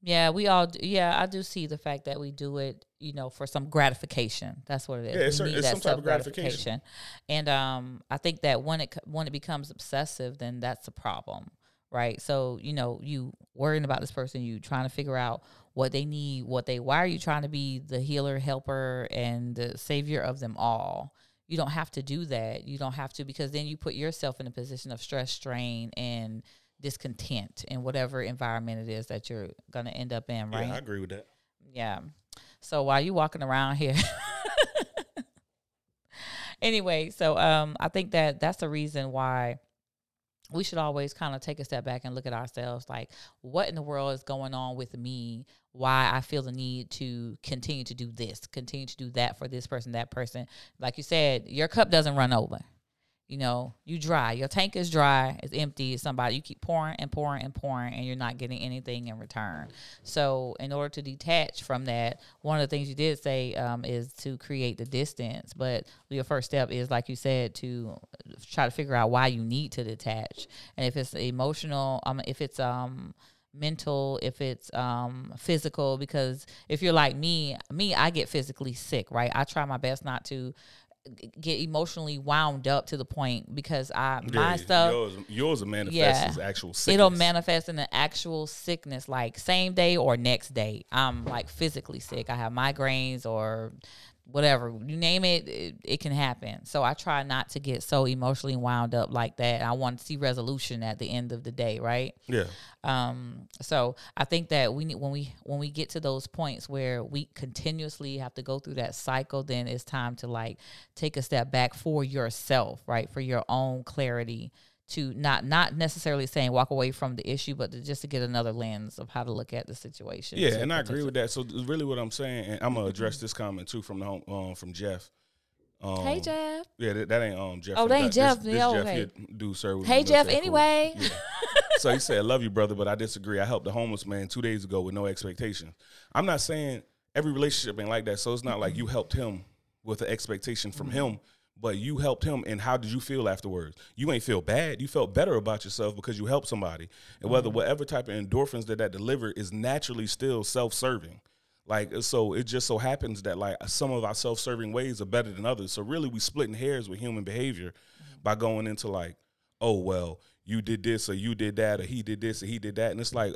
Yeah, we all. d- Yeah, I do see the fact that we do it, you know, for some gratification. That's what it is.
Yeah, it's
we need
it's
that
some type of
self-gratification. And um, I think that when it when it becomes obsessive, then that's a problem, right? So you know, you worrying about this person, you trying to figure out what they need, what they. Why are you trying to be the healer, helper, and the savior of them all? You don't have to do that. You don't have to because then you put yourself in a position of stress, strain, and discontent in whatever environment it is that you're gonna end up in, right?
Yeah, I agree with that.
Yeah. So while you walking around here, anyway, so um, I think that that's the reason why we should always kind of take a step back and look at ourselves like what in the world is going on with me? Why i feel the need to continue to do this continue to do that for this person that person. Like you said your cup doesn't run over you know you dry. Your tank is dry it's empty it's somebody you keep pouring and pouring and pouring and you're not getting anything in return. So in order to detach from that one of the things you did say um, is to create the distance but your first step is like you said to try to figure out why you need to detach. And if it's emotional um if it's um mental, if it's um physical because if you're like me, me I get physically sick, right? I try my best not to get emotionally wound up to the point because I my stuff
Yours, yours will manifest
Yeah.
as actual sickness.
it'll manifest in an actual sickness like same day or next day i'm like physically sick i have migraines or whatever you name it, it it can happen. So i try not to get so emotionally wound up like that. I want to see resolution at the end of the day right?
Yeah.
um so i think that we need when we when we get to those points where we continuously have to go through that cycle then it's time to like take a step back for yourself right? For your own clarity to not not necessarily saying walk away from the issue but to just to get another lens of how to look at the situation
Yeah, and I agree with that. So really, what I'm saying, and I'm gonna address this comment too from the home, um, from Jeff. Um,
hey jeff
Yeah, that, that ain't um Jeff.
Oh, that ain't Jeff.
This,
Yeah,
Jeff
okay.
here do sir.
hey jeff
okay, cool.
anyway
Yeah. so he said, I "Love you, brother, but I disagree. I helped a homeless man two days ago with no expectation. I'm not saying every relationship ain't like that. So it's not like you helped him with an expectation from him, but you helped him. And how did you feel afterwards? You ain't feel bad. You felt better about yourself because you helped somebody. And whether mm-hmm. whatever type of endorphins that that delivered is naturally still self-serving." Like uh, so, it just so happens that like some of our self-serving ways are better than others. So really, we splitting hairs with human behavior mm-hmm. by going into like, oh well, you did this or you did that or he did this or he did that, and it's like,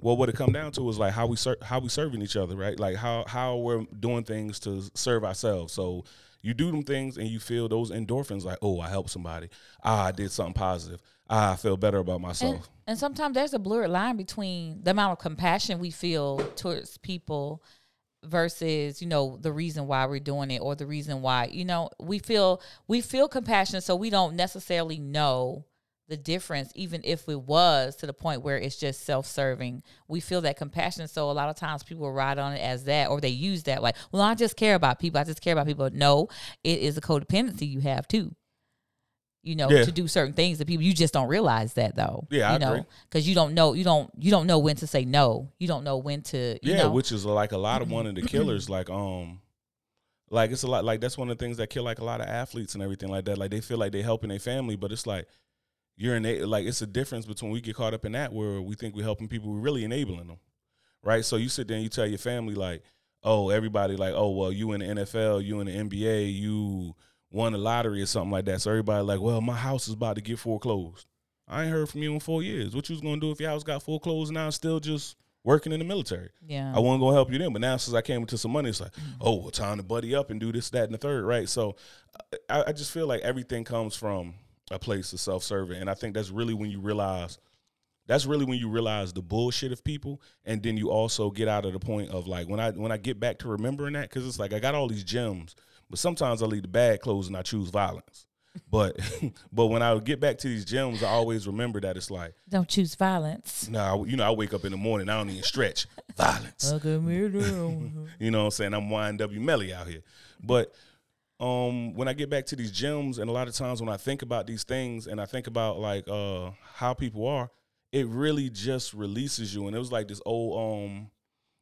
well, what it come down to is like how we ser- how we serving each other, right? Like how how we're doing things to serve ourselves. So you do them things and you feel those endorphins, like, oh, I helped somebody, ah, I did something positive, ah, I feel better about myself.
And, and sometimes there's a blurred line between the amount of compassion we feel towards people versus you know the reason why we're doing it or the reason why you know we feel we feel compassion so we don't necessarily know the difference even if it was to the point where it's just self-serving. We feel that compassion. So a lot of times people ride on it as that or they use that like well i just care about people. I just care about people. No it is a codependency you have too. You know
Yeah.
to do certain things to people you just don't realize that though
Yeah, I
you know
agree.
because you don't know you don't you don't know when to say no. You don't know when to you
yeah,
know.
which is like a lot of one of the killers, like um, like it's a lot like that's one of the things that kill like a lot of athletes and everything like that. Like they feel like they're helping their family, but it's like you're in like it's a difference between we get caught up in that where we think we're helping people, we're really enabling them, right? So you sit there and you tell your family like, oh, everybody like, oh, well, you in the NFL, you in the NBA, you won the lottery or something like that. So everybody like, well, my house is about to get foreclosed. I ain't heard from you in four years. What you was gonna do if your house got foreclosed and now still just working in the military?
yeah
I wasn't gonna help you then, but now since I came into some money, it's like, mm-hmm. oh, well, time to buddy up and do this, that, and the third, right? So, uh, I, I just feel like everything comes from a place of self-serving, and I think that's really when you realize, that's really when you realize the bullshit of people, and then you also get out of the point of like when I when I get back to remembering that, because it's like I got all these gems, but sometimes I leave the bad clothes and I choose violence. But but when I get back to these gems, I always remember that it's like,
don't choose violence
nah, you know, I wake up in the morning, I don't even stretch. Violence. You know what I'm saying? I'm YNW Melly out here. But um when I get back to these gyms and a lot of times when I think about these things and I think about like uh how people are, it really just releases you. And it was like this old um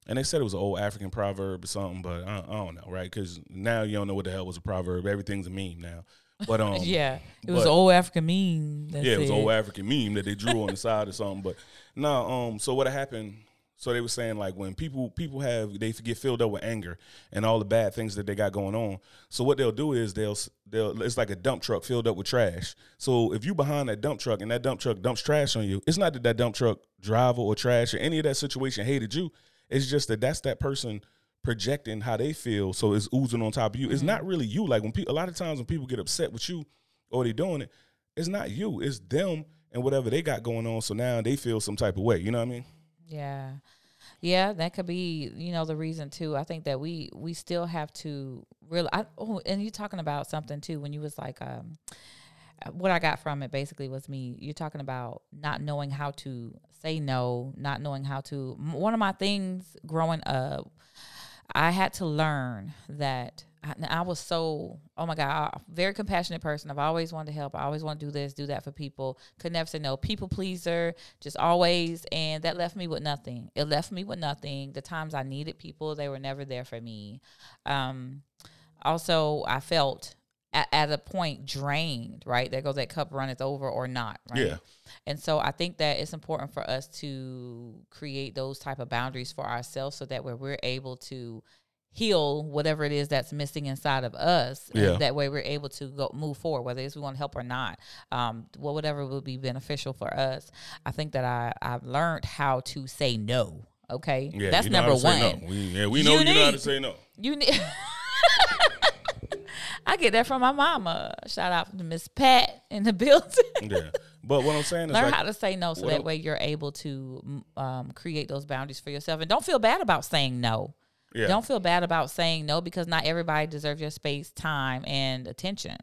and they said it was an old African proverb or something, but I, I don't know, right? Because now you don't know what the hell was a proverb. Everything's a meme now. But um,
yeah it was
but-
old african meme that
yeah, it was
said-
old African meme that they drew on the side or something. But no, um, so what happened? So they were saying like when people people have they get filled up with anger and all the bad things that they got going on. So what they'll do is they'll they'll it's like a dump truck filled up with trash. So if you behind that dump truck and that dump truck dumps trash on you, it's not that that dump truck driver or trash or any of that situation hated you. It's just that that's that person projecting how they feel, so it's oozing on top of you. It's mm-hmm. not really you. Like when people, a lot of times when people get upset with you or they doing it, it's not you. It's them and whatever they got going on. So now they feel some type of way. You know what I mean?
Yeah. Yeah, that could be, you know, the reason too. I think that we we still have to really oh, and you're talking about something too when you was like um what I got from it basically was me you're talking about not knowing how to say no, not knowing how to one of my things growing up I had to learn that I, I was so oh my god, I'm very compassionate person. I've always wanted to help. I always want to do this, do that for people. Could never say no. People pleaser, just always, and that left me with nothing. It left me with nothing. The times I needed people, they were never there for me. Um, also, I felt at, at a point drained, right? There goes that cup runneth over or not, right?
Yeah.
And so I think that it's important for us to create those type of boundaries for ourselves so that way we're able to heal whatever it is that's missing inside of us.
Yeah.
that way we're able to go move forward, whether it's we want to help or not. Um, well, whatever will be beneficial for us. I think that I, I've learned how to say no. Okay.
Yeah,
that's
you know how
number one.
No. We, yeah, we know
You
you, know how to say no.
You need. I get that from my mama. Shout out to Miss Pat in the building.
Yeah, but what I'm saying is
Learn
like,
how to say no, so that
I'm-
way you're able to um, create those boundaries for yourself, and don't feel bad about saying no.
Yeah,
Don't feel bad about saying no because not everybody deserves your space, time, and attention.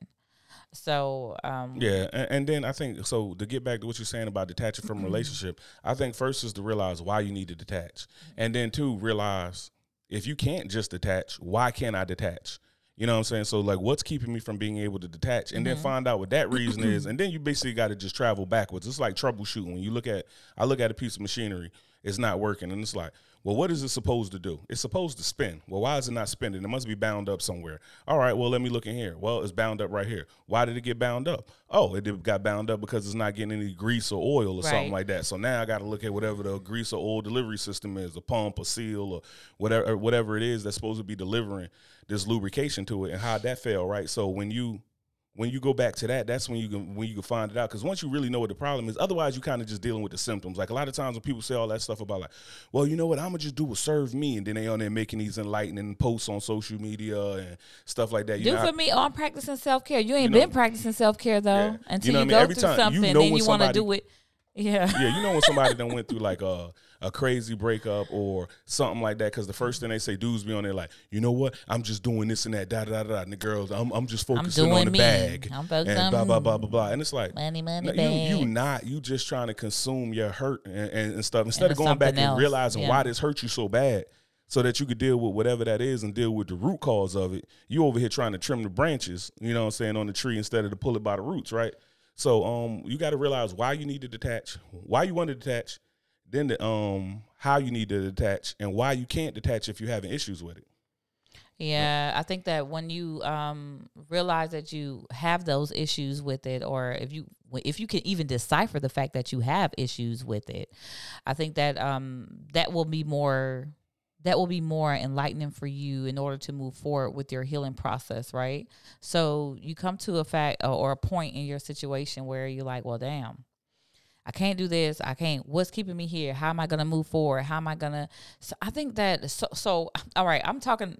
So, um,
Yeah, and, and then I think so. To get back to what you're saying about detaching from a relationship, I think first is to realize why you need to detach, mm-hmm. and then two realize if you can't just detach, why can't I detach? You know what I'm saying? So like, what's keeping me from being able to detach, and then mm-hmm. find out what that reason is, and then you basically got to just travel backwards. It's like troubleshooting. When you look at, I look at a piece of machinery, it's not working, and it's like, well, what is it supposed to do? It's supposed to spin. Well, why is it not spinning? It must be bound up somewhere. All right, well, let me look in here. Well, it's bound up right here. Why did it get bound up? Oh, it got bound up because it's not getting any grease or oil or something like that. So now I got to look at whatever the grease or oil delivery system is, a pump, a seal, or whatever, or whatever it is that's supposed to be delivering this lubrication to it, and how that fell. Right. So when you when you go back to that, that's when you can when you can find it out. Because once you really know what the problem is, otherwise you kind of just dealing with the symptoms. Like a lot of times when people say all that stuff about like, well, you know what, I'm gonna just do what serve me, and then they on there making these enlightening posts on social media and stuff like that. You
do
know,
for
I-
me. Oh, I'm practicing self care. You ain't
know-
been practicing self care though
Yeah.
until
You
you,
know what I mean?
go
Every
through
time- you
something,
know
then you want to do it. Yeah.
yeah, you know when somebody done went through like a a crazy breakup or something like that, because the first thing they say, dudes be on there like, you know what, I'm just doing this and that, da da da, da. and the girls, I'm I'm just focusing
doing
on the
me.
bag,
I'm focused
and blah blah blah blah blah, and it's like.
Money, money,
No, you, you not you just trying to consume your hurt and, and, and stuff instead of going back
something
and realizing
Yeah.
why this hurt you so bad so that you could deal with whatever that is and deal with the root cause of it you over here trying to trim the branches you know what i'm saying on the tree instead of to pull it by the roots right so um you got to realize why you need to detach why you want to detach then the um how you need to detach and why you can't detach if you're having issues with it
Yeah, I think that when you um, realize that you have those issues with it, or if you if you can even decipher the fact that you have issues with it, I think that um, that will be more that will be more enlightening for you in order to move forward with your healing process, right? So you come to a fact or, a point in your situation where you're like, well, damn. I can't do this. I can't. What's keeping me here? How am I going to move forward? How am I going to? So I think that so. So all right. I'm talking.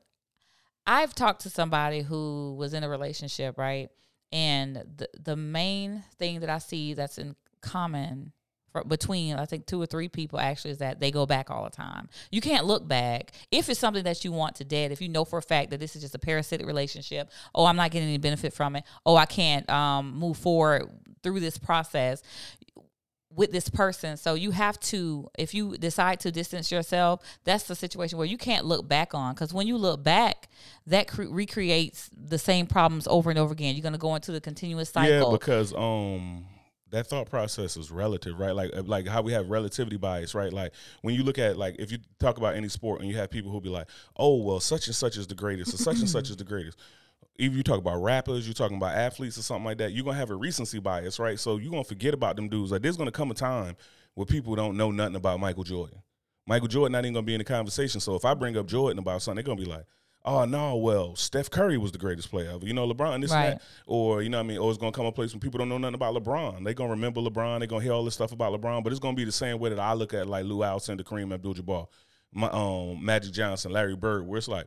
I've talked to somebody who was in a relationship, right? And the the main thing that I see that's in common for, between I think two or three people actually is that they go back all the time. You can't look back if it's something that you want to dead. If you know for a fact that this is just a parasitic relationship, oh, I'm not getting any benefit from it. Oh, I can't um, move forward through this process with this person. So you have to, if you decide to distance yourself, that's the situation where you can't look back on. Because when you look back, that cre- recreates the same problems over and over again. You're going to go into the continuous cycle.
Yeah, because um that thought process is relative, right? Like like how we have relativity bias, right? Like when you look at like if you talk about any sport and you have people who be like, "Oh, well, such and such is the greatest, or such and such is the greatest." If you talk about rappers, you're talking about athletes or something like that, you're gonna have a recency bias, right? So you're gonna forget about them dudes. Like there's gonna come a time where people don't know nothing about Michael Jordan. Michael Jordan not even gonna be in the conversation. So if I bring up Jordan about something, they're gonna be like, "Oh no, well, Steph Curry was the greatest player ever." You know, LeBron, this
Right.
and that, or you know, what I mean, or it's gonna come a place when people don't know nothing about LeBron. They're gonna remember LeBron. they're gonna hear all this stuff about LeBron, but it's gonna be the same way that I look at like Lou Alcindor, Kareem Abdul-Jabbar, my, um, Magic Johnson, Larry Bird, where it's like.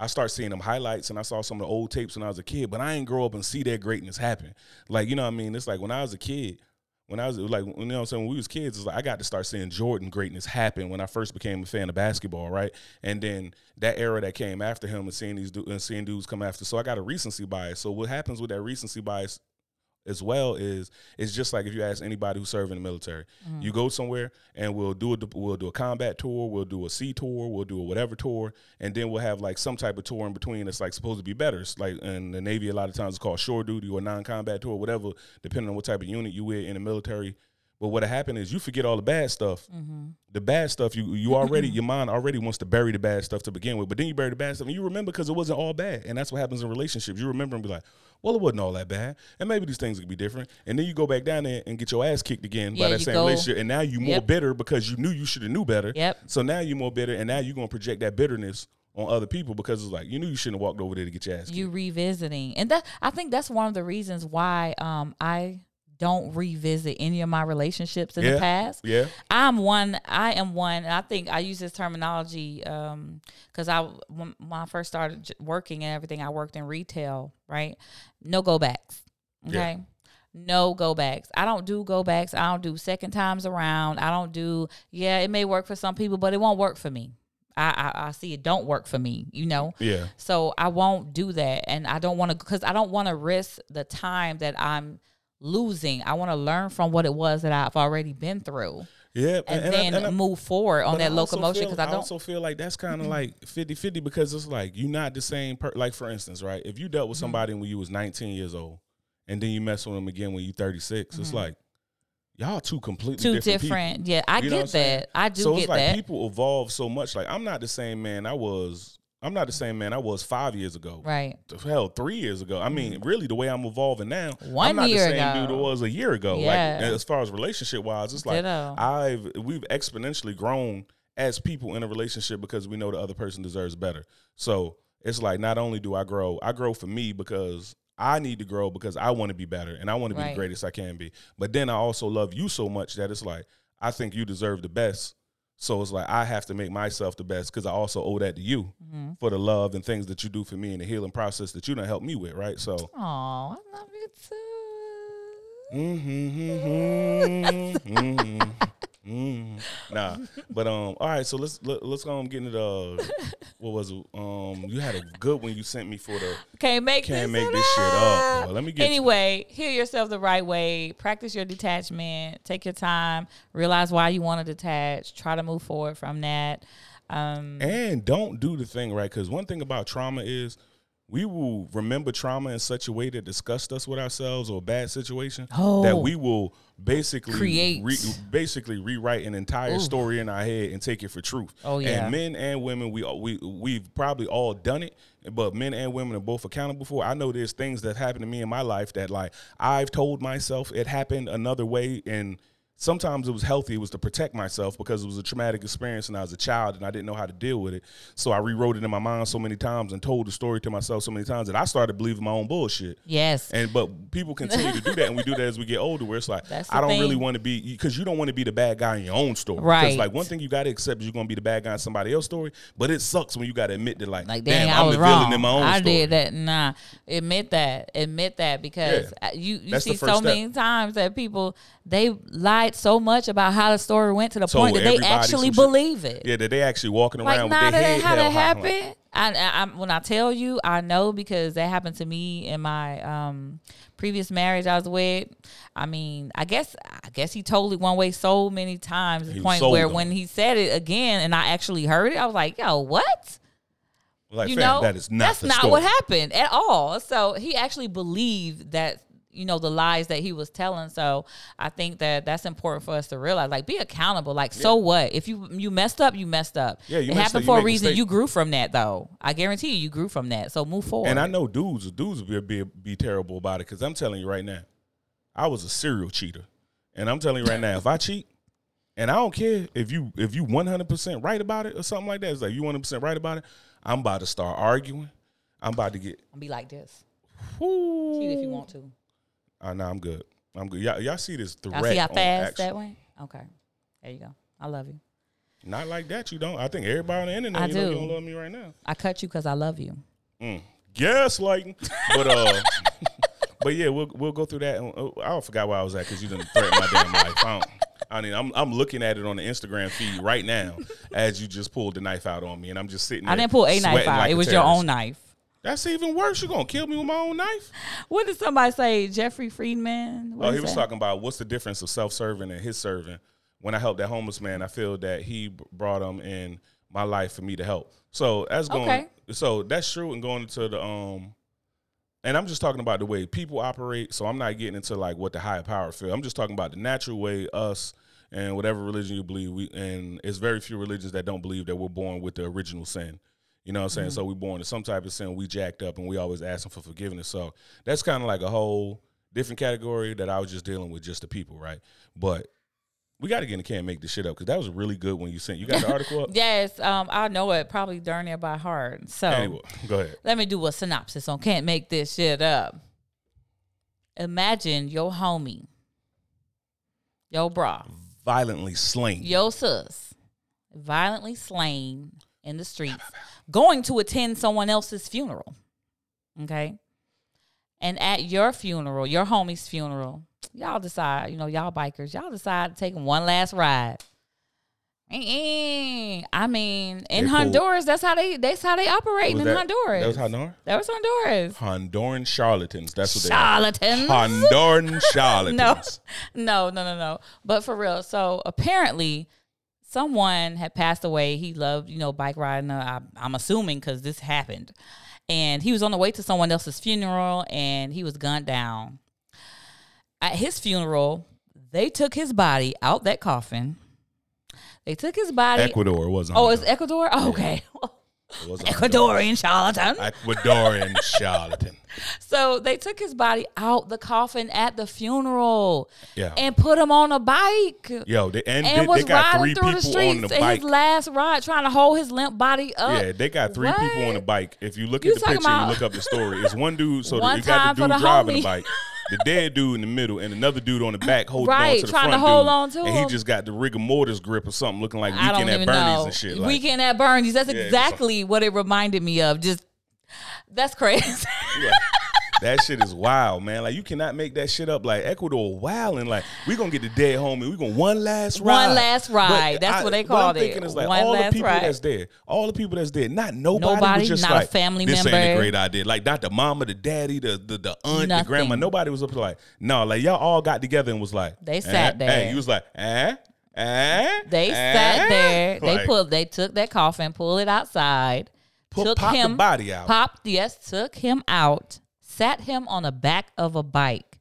I start seeing them highlights and I saw some of the old tapes when I was a kid, but I ain't grow up and see that greatness happen. Like, you know what I mean? It's like when I was a kid, when I was like, you know what I'm saying, when we was kids, it's like I got to start seeing Jordan greatness happen when I first became a fan of basketball, right? And then that era that came after him and seeing these du- and seeing dudes come after. So I got a recency bias. So what happens with that recency bias as well is it's just like if you ask anybody who served in the military, mm-hmm. you go somewhere and we'll do a we'll do a combat tour, we'll do a sea tour, we'll do a whatever tour, and then we'll have like some type of tour in between that's like supposed to be better. It's like in the Navy, a lot of times it's called shore duty or non-combat tour, whatever, depending on what type of unit you with in the military. But what happened is you forget all the bad stuff.
Mm-hmm.
The bad stuff you you already your mind already wants to bury the bad stuff to begin with. But then you bury the bad stuff and you remember because it wasn't all bad. And that's what happens in relationships. You remember and be like, well, it wasn't all that bad. And maybe these things could be different. And then you go back down there and get your ass kicked again
Yeah,
by that same
go-
relationship. And now you more bitter because you knew you should have knew better.
Yep.
So now you're more bitter and now you're gonna project that bitterness on other people because it's like you knew you shouldn't have walked over there to get your ass kicked.
you revisiting and that i think that's one of the reasons why um i don't revisit any of my relationships in
Yeah.
the past
yeah.
i'm one i am one and i think i use this terminology um because i when, when i first started working and everything i worked in retail right no go backs okay No go backs. I don't do go backs. I don't do second times around. I don't do, yeah, it may work for some people, but it won't work for me. I, I, I see it don't work for me, you know?
Yeah.
So I won't do that. And I don't want to, because I don't want to risk the time that I'm losing. I want to learn from what it was that I've already been through
Yeah.
and,
I-
then
and I-
move forward on that locomotion because I don't.
also feel like that's kind of like 50-50 because it's like you're not the same per like for instance, right? If you dealt with
Mm-hmm.
somebody when you was 19 years old and then you mess with them again when you 36, it's like y'all two completely
Mm-hmm. Two
different, people.
different. Yeah, I
You know what I'm
get
saying?
that. I do
so
get
it's like
that.
people evolve so much. Like I'm not the same man I was. I'm not the same man I was five years ago.
right.
Hell, three years ago. I mean, mm. really, the way I'm evolving now,
One
I'm not
year
the same
ago.
dude I was a year ago.
Yeah.
Like as far as relationship wise, it's like
Ditto.
I've we've exponentially grown as people in a relationship because we know the other person deserves better. So it's like not only do I grow, I grow for me because I need to grow because I want to be better and I want to be
Right.
the greatest I can be. But then I also love you so much that it's like I think you deserve the best. So it's like I have to make myself the best because I also owe that to you
Mm-hmm.
for the love and things that you do for me and the healing process that you done helped me with, right? So
Oh, I love you too.
Mm-hmm, mm-hmm, mm-hmm. Nah, but um, all right. So let's let, let's go on get into the what was it? Um, you had a good one you sent me for the
Can't make
can't
this
make this shit up. Well, let me get
Anyway, heal yourself the right way. Practice your detachment. Take your time. Realize why you want to detach. Try to move forward from that. Um,
and don't do the thing right because one thing about trauma is we will remember trauma in such a way that disgusts us with ourselves or a bad situation that
Oh.
we will basically
Create.
re, basically rewrite an entire story in our head and take it for truth.
Oh, yeah.
And men and women, we uh, we we've probably all done it, but men and women are both accountable for. it. I know there's things that happened to me in my life that like I've told myself it happened another way and sometimes it was healthy. It was to protect myself because it was a traumatic experience and I was a child and I didn't know how to deal with it. So I rewrote it in my mind so many times and told the story to myself so many times that I started believing my own bullshit.
yes.
And but people continue to do that, and we do that as we get older. Where it's like I don't really want to be because you don't want to be the bad guy in your own story.
Right.
It's like one thing you got to accept is you're gonna be the bad guy in somebody else's story. But it sucks when you got to admit that like,
Like,
damn,
I
I'm
was
the villain
wrong.
in my own
I
story.
did that. Nah, admit that. Admit that because
Yeah.
you you
That's
see so many times that people they lied so much about how the story went to the point that they actually believe it.
Yeah, that they actually walking
Like,
around with
nah,
their head
how that
high. Like,
happened. I, I, when I tell you, I know because that happened to me in my um, previous marriage I was with. I mean, I guess I guess he told it one way so many times. To the point where
on
when he said it again, and I actually heard it, I was like, "Yo, what?"
like
you
fam,
know,
that is not
that's not
story.
what happened at all. So he actually believed that you know the lies that he was telling. So I think that that's important for us to realize. Like, be accountable. Like, so what? If you you messed up, you messed up.
Yeah, you
it
messed
happened
up,
for a reason.
mistakes.
You grew from that, though. I guarantee you, you grew from that. So move forward.
And I know dudes, dudes will be, be, be terrible about it because I'm telling you right now, I was a serial cheater, and I'm telling you right now, if I cheat, and I don't care if you if you 100 percent right about it or something like that, it's like you 100 percent right about it. I'm about to start arguing. I'm about to get.
I'll be like this. Cheat if you want to.
Uh, nah, I'm good. I'm good. Y'all, y'all see this threat?
Y'all see how fast
action.
that went? Okay. There you go. I love you.
Not like that. You don't. I think everybody on the internet,
I
you, know, you
do.
don't love me right now.
I cut you because I love you.
Mm. Gaslighting. But uh, but yeah, we'll we'll go through that. And, uh, I forgot where I was at because you didn't threaten my damn life. I, don't, I mean, I'm I'm looking at it on the Instagram feed right now as you just pulled the knife out on me, and I'm just sitting.
I didn't pull a knife out.
like
it was your own knife.
That's even worse. You're gonna kill me with my own knife.
What did somebody say? Jeffrey Friedman? What
Oh, he was
that?
talking about what's the difference of self-serving and his serving. When I helped that homeless man, I feel that he brought him in my life for me to help. So that's going.
Okay.
So that's true. And going into the um, and I'm just talking about the way people operate. So I'm not getting into like what the higher power feel. I'm just talking about the natural way us and whatever religion you believe. We and it's very few religions that don't believe that we're born with the original sin. You know what I'm saying? So we born to some type of sin. We jacked up, and we always asking for forgiveness. So that's kind of like a whole different category that I was just dealing with just the people, right? But we got to get in the can make this shit up because that was really good when you sent. You got the article up?
Yes, um, I know it probably darn near by heart. So
Anyway, go ahead.
let me do a synopsis on Can't Make This Shit Up. Imagine your homie, your bra,
Violently slain.
your sis, violently slain in the streets, going to attend someone else's funeral. Okay. And at your funeral, your homie's funeral, y'all decide, you know, y'all bikers, y'all decide to take one last ride. I mean, in
They pulled-
Honduras, that's how they that's how they operate in
that-
Honduras.
That was Honduras?
That was Honduras.
Honduran charlatans. That's what they are.
Charlatans.
Honduran charlatans.
No, no, no, no, no. But for real, so apparently, someone had passed away. He loved, you know, bike riding. Uh, I, I'm assuming because this happened, and he was on the way to someone else's funeral, and he was gunned down. At his funeral, they took his body out that coffin. They took his body.
Ecuador wasn't.
oh, it's Ecuador. Oh, okay,
It wasn't Honduras.
Ecuadorian charlatan.
Ecuadorian charlatan.
So they took his body out the coffin at the funeral
Yeah.
and put him on a bike.
Yo, they, and,
and
they,
was
they got three
riding through the streets
on the
in his last ride, trying to hold his limp body up.
Yeah, they got three people on the bike. If you look
You
at the picture, you look up the story. It's one dude, so
One
you got the dude
the
driving the bike, the dead dude in the middle, and another dude on the back holding on to the
trying to
front
hold
dude.
on to
and he just got the rigor mortis grip or something, looking like
I
weekend at Bernie's
know.
and shit. Like,
Weekend at Bernie's. That's
Yeah,
exactly what it reminded me of. Just that's crazy.
That shit is wild, man. Like you cannot make that shit up. Like Ecuador, wild and like we gonna get the dead homie. We gonna one last ride.
One last ride. That's what they
what I'm
called it.
thinking is like
One
all the people
ride.
that's dead, all the people that's dead. Not nobody,
Nobody,
was just
not a
like
family
this ain't a great idea. Like not the mama, the daddy, the the, the aunt, the grandma. Nobody was up there like no. Like y'all all got together and was like
They
eh,
sat there.
Hey, you was like eh. Eh,
They
eh?
sat there. They
Like,
pulled. They took that coffin, pulled it outside,
Pu-
took him,
body out.
popped. Yes, took him out, sat him on the back of a bike.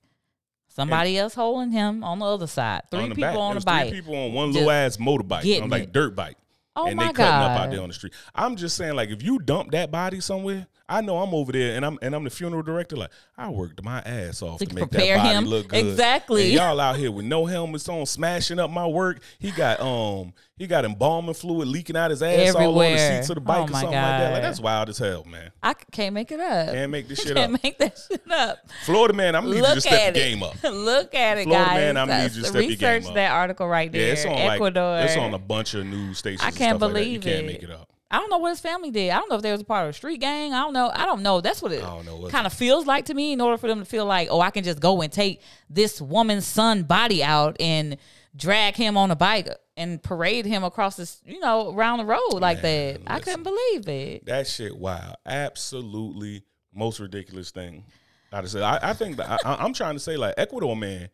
Somebody else holding him on the other side. Three people
back.
on the bike.
Three people on one little ass motorbike, like
it.
dirt bike.
Oh
and
my
they cutting up out there on the street. I'm just saying, like, if you dump that body somewhere, I know I'm over there and I'm and I'm the funeral director. Like, I worked my ass off
To
to, make that body
him.
look good.
Exactly.
And y'all out here with no helmets on, smashing up my work. He got um he got embalming fluid leaking out his ass all on the
Everywhere.
seats of the bike
Oh
or something like that. Like that's wild as hell, man.
I can't make it up.
Can't make this shit
can't
up.
make that shit up.
Florida man, I'm gonna need you to step the game up.
Look at it,
Florida
guys.
man, I'm need you to step your game up.
Research that article right there.
Yeah, it's on
Ecuador.
like it's on a bunch of news stations.
I can't
stuff like
believe
You can't make it up.
I don't know what his family did. I don't know if they was a part of a street gang. I don't know. I don't know. That's what it
I don't know what-
kind of feels like to me. In order for them to feel like, oh, I can just go and take this woman's son body out and drag him on a bike and parade him across this, you know, around the road like
Man,
that. I couldn't believe it.
That shit, wow, absolutely most ridiculous thing. I just say, I, I think that I, I'm trying to say like Ecuador man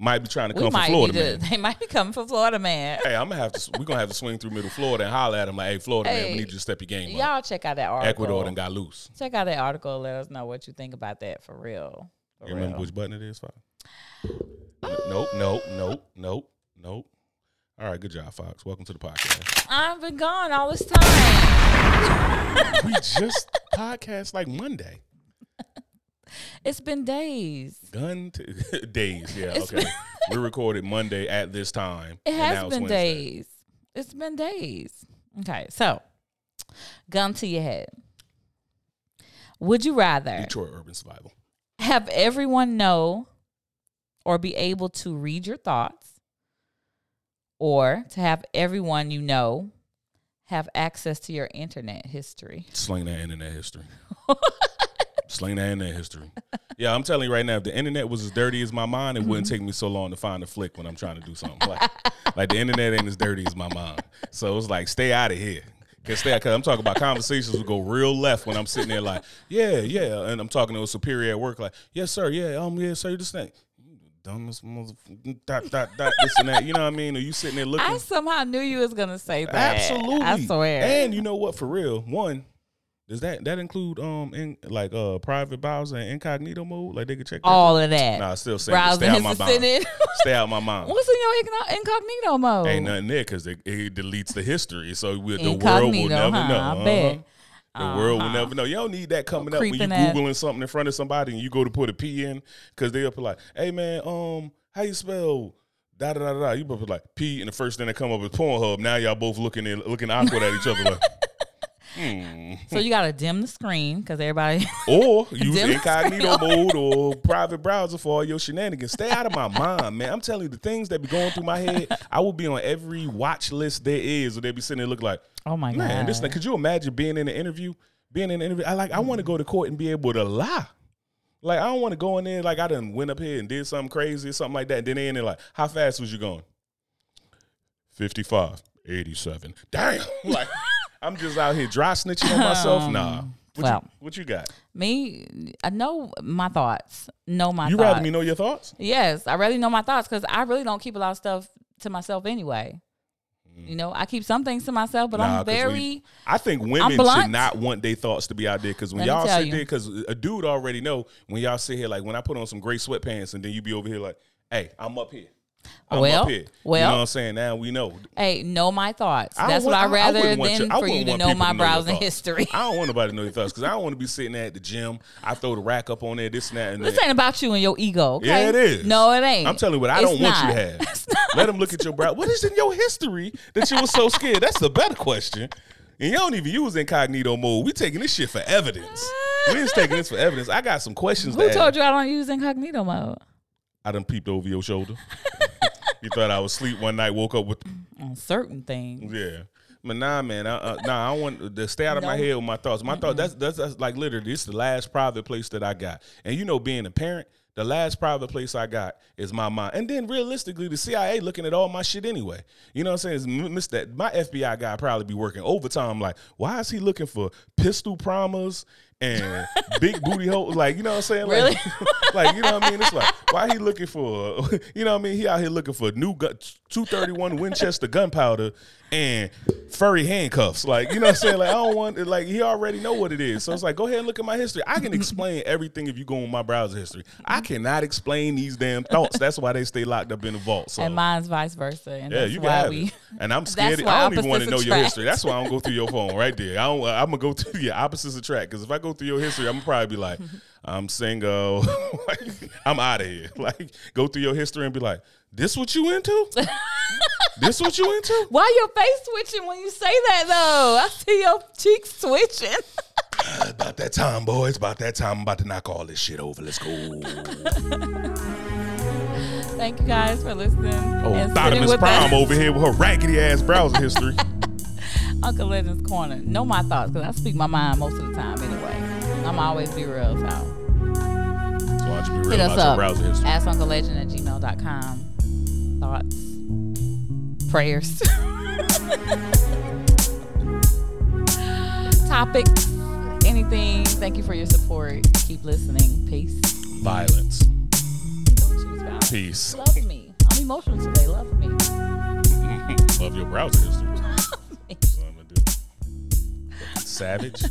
might be trying to
We
come for
might
Florida
to,
man.
they might be coming for Florida man.
Hey, I'm gonna have to. We're gonna have to swing through Middle Florida and holler at him like, "Hey, Florida man, we need you to step your game up."
Y'all check out that article.
Ecuador done got loose.
check out that article. Let us know what you think about that for real. For
You remember which button it is? Fox? Nope, nope, nope, nope, nope. All right, good job, Fox. Welcome to the podcast.
I've been gone all this time.
we just podcast like Monday.
It's been days.
Gun to days. Yeah,
It's
okay. we recorded Monday at this time.
It has been
Wednesday.
days. It's been days. Okay, so gun to your head. Would you rather
Detroit Urban Survival.
have everyone know or be able to read your thoughts, or to have everyone you know have access to your internet history?
Sling that internet history. Sling that internet history. Yeah, I'm telling you right now, if the internet was as dirty as my mind, it wouldn't take me so long to find a flick when I'm trying to do something. Like, like the internet ain't as dirty as my mind. So it's like, stay out of here. Cause stay, cause I'm talking about conversations will go real left when I'm sitting there like, yeah, yeah, and I'm talking to a superior at work like, yes sir, yeah, um, yeah, sir, this thing, dumbest motherfucker, dot dot dot, this and that. You know what I mean? Are you sitting there looking,
I somehow knew you was gonna say that.
Absolutely.
I swear.
And you know what? For real, one, Does that that include um in like uh private browser and incognito mode? Like they could check that
All of that.
Nah, still say stay out my mind. Stay out my mind.
What's in your incognito mode?
Ain't nothing there because it, it deletes the history, so we, the world will never
huh?
know.
I
Uh-huh.
bet.
The world will
Uh-huh.
never know. You don't need that coming up when you googling something in front of somebody and you go to put a P in because they'll be like, "Hey man, um, how you spell?" Da da da da. You put like P, and the first thing that come up is Pornhub. Now y'all both looking in, looking awkward at each other, like, hmm.
So you gotta dim the screen because everybody.
Or use incognito mode or private browser for all your shenanigans. Stay out of my mind, man. I'm telling you, the things that be going through my head, I will be on every watch list there is, or they be sitting there looking like,
oh my
man,
god!
this. Could you imagine being in an interview? Being in an interview, I like. I want to go to court and be able to lie. Like I don't want to go in there like I done went up here and did something crazy or something like that. And then they in there like, how fast was you going? 55, 87. Damn. Like I'm just out here dry snitching on myself. Nah. What,
well.
you, what you got?
Me, I know my thoughts. Know my
You
thoughts.
rather me know your thoughts?
Yes, I really know my thoughts because I really don't keep a lot of stuff to myself anyway. You know, I keep some things to myself, but
Mm. Nah,
I'm very.
we- I think women should not want their thoughts to be out there because when
Let
y'all sit
you.
there, because a dude already know when y'all sit here, like when I put on some gray sweatpants and then you be over here like, hey, I'm up here. I'm
Well,
here. you
well.
know what I'm saying? Now we know.
Hey, know my thoughts. That's what I
I- I
rather than
you- I
for you to know my
to
browsing history.
I don't want nobody to know your thoughts because I don't want to be sitting there at the gym. I throw the rack up on there, this and that. And
This
then,
ain't about you and your ego. Okay?
Yeah, it is.
No, it ain't.
I'm telling you what I
It's
don't want you to have. Let them look at your brow. What is in your history that you were so scared? That's the better question. And you don't even use incognito mode. We taking this shit for evidence. we just taking this for evidence. I got some questions.
Who
to
told
ask.
you I don't use incognito mode?
I done peeped over your shoulder. you thought I was asleep one night, woke up with
On certain things.
yeah. But nah, man, I, uh, nah, I want to stay out of my head with my thoughts. My thought that's, that's that's like literally it's the last private place that I got. And you know, being a parent, the last private place I got is my mind. And then realistically, the CIA looking at all my shit anyway. You know what I'm saying? Miss that my FBI guy probably be working overtime. Like, why is he looking for pistol primers? And big booty holes, like you know what I'm saying, like,
Really?
like you know what I mean. It's like why he looking for, you know what I mean. He out here looking for new gun, two thirty one Winchester gunpowder and furry handcuffs. Like you know what I'm saying. Like I don't want it. like he already know what it is. So it's like go ahead and look at my history. I can explain everything if you go on my browser history. I cannot explain these damn thoughts. That's why they stay locked up in the vault. So
And mine's vice versa. And
yeah,
that's
you
why we
it. And I'm scared. I don't even want to know your history. That's why I don't go through your phone right there. I don't. I'm gonna go through your opposites attract because if I go through your history, I'm probably be like, I'm single. like, I'm out of here. Like, go through your history and be like, this what you into? this what you into?
Why your face switching when you say that though? I see your cheeks switching.
About that time, boys. About that time. I'm about to knock all this shit over. Let's go.
Thank you guys for listening.
Oh, Thottimus Prime
us.
over here with her raggedy ass browser history.
Uncle Legends Corner. Know my thoughts because I speak my mind most of the time anyway. I'm always be real, so
So why don't you be real
hit us up.
browser history?
Ask Uncle Legend at gmail.com. Thoughts, prayers, topics, anything. Thank you for your support. Keep listening. Peace.
Violence.
Don't choose violence.
Peace.
Love me. I'm emotional today. Love me.
Love your browser history. Savage.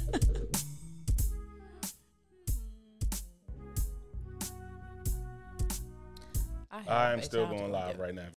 I
I'm still going live right now.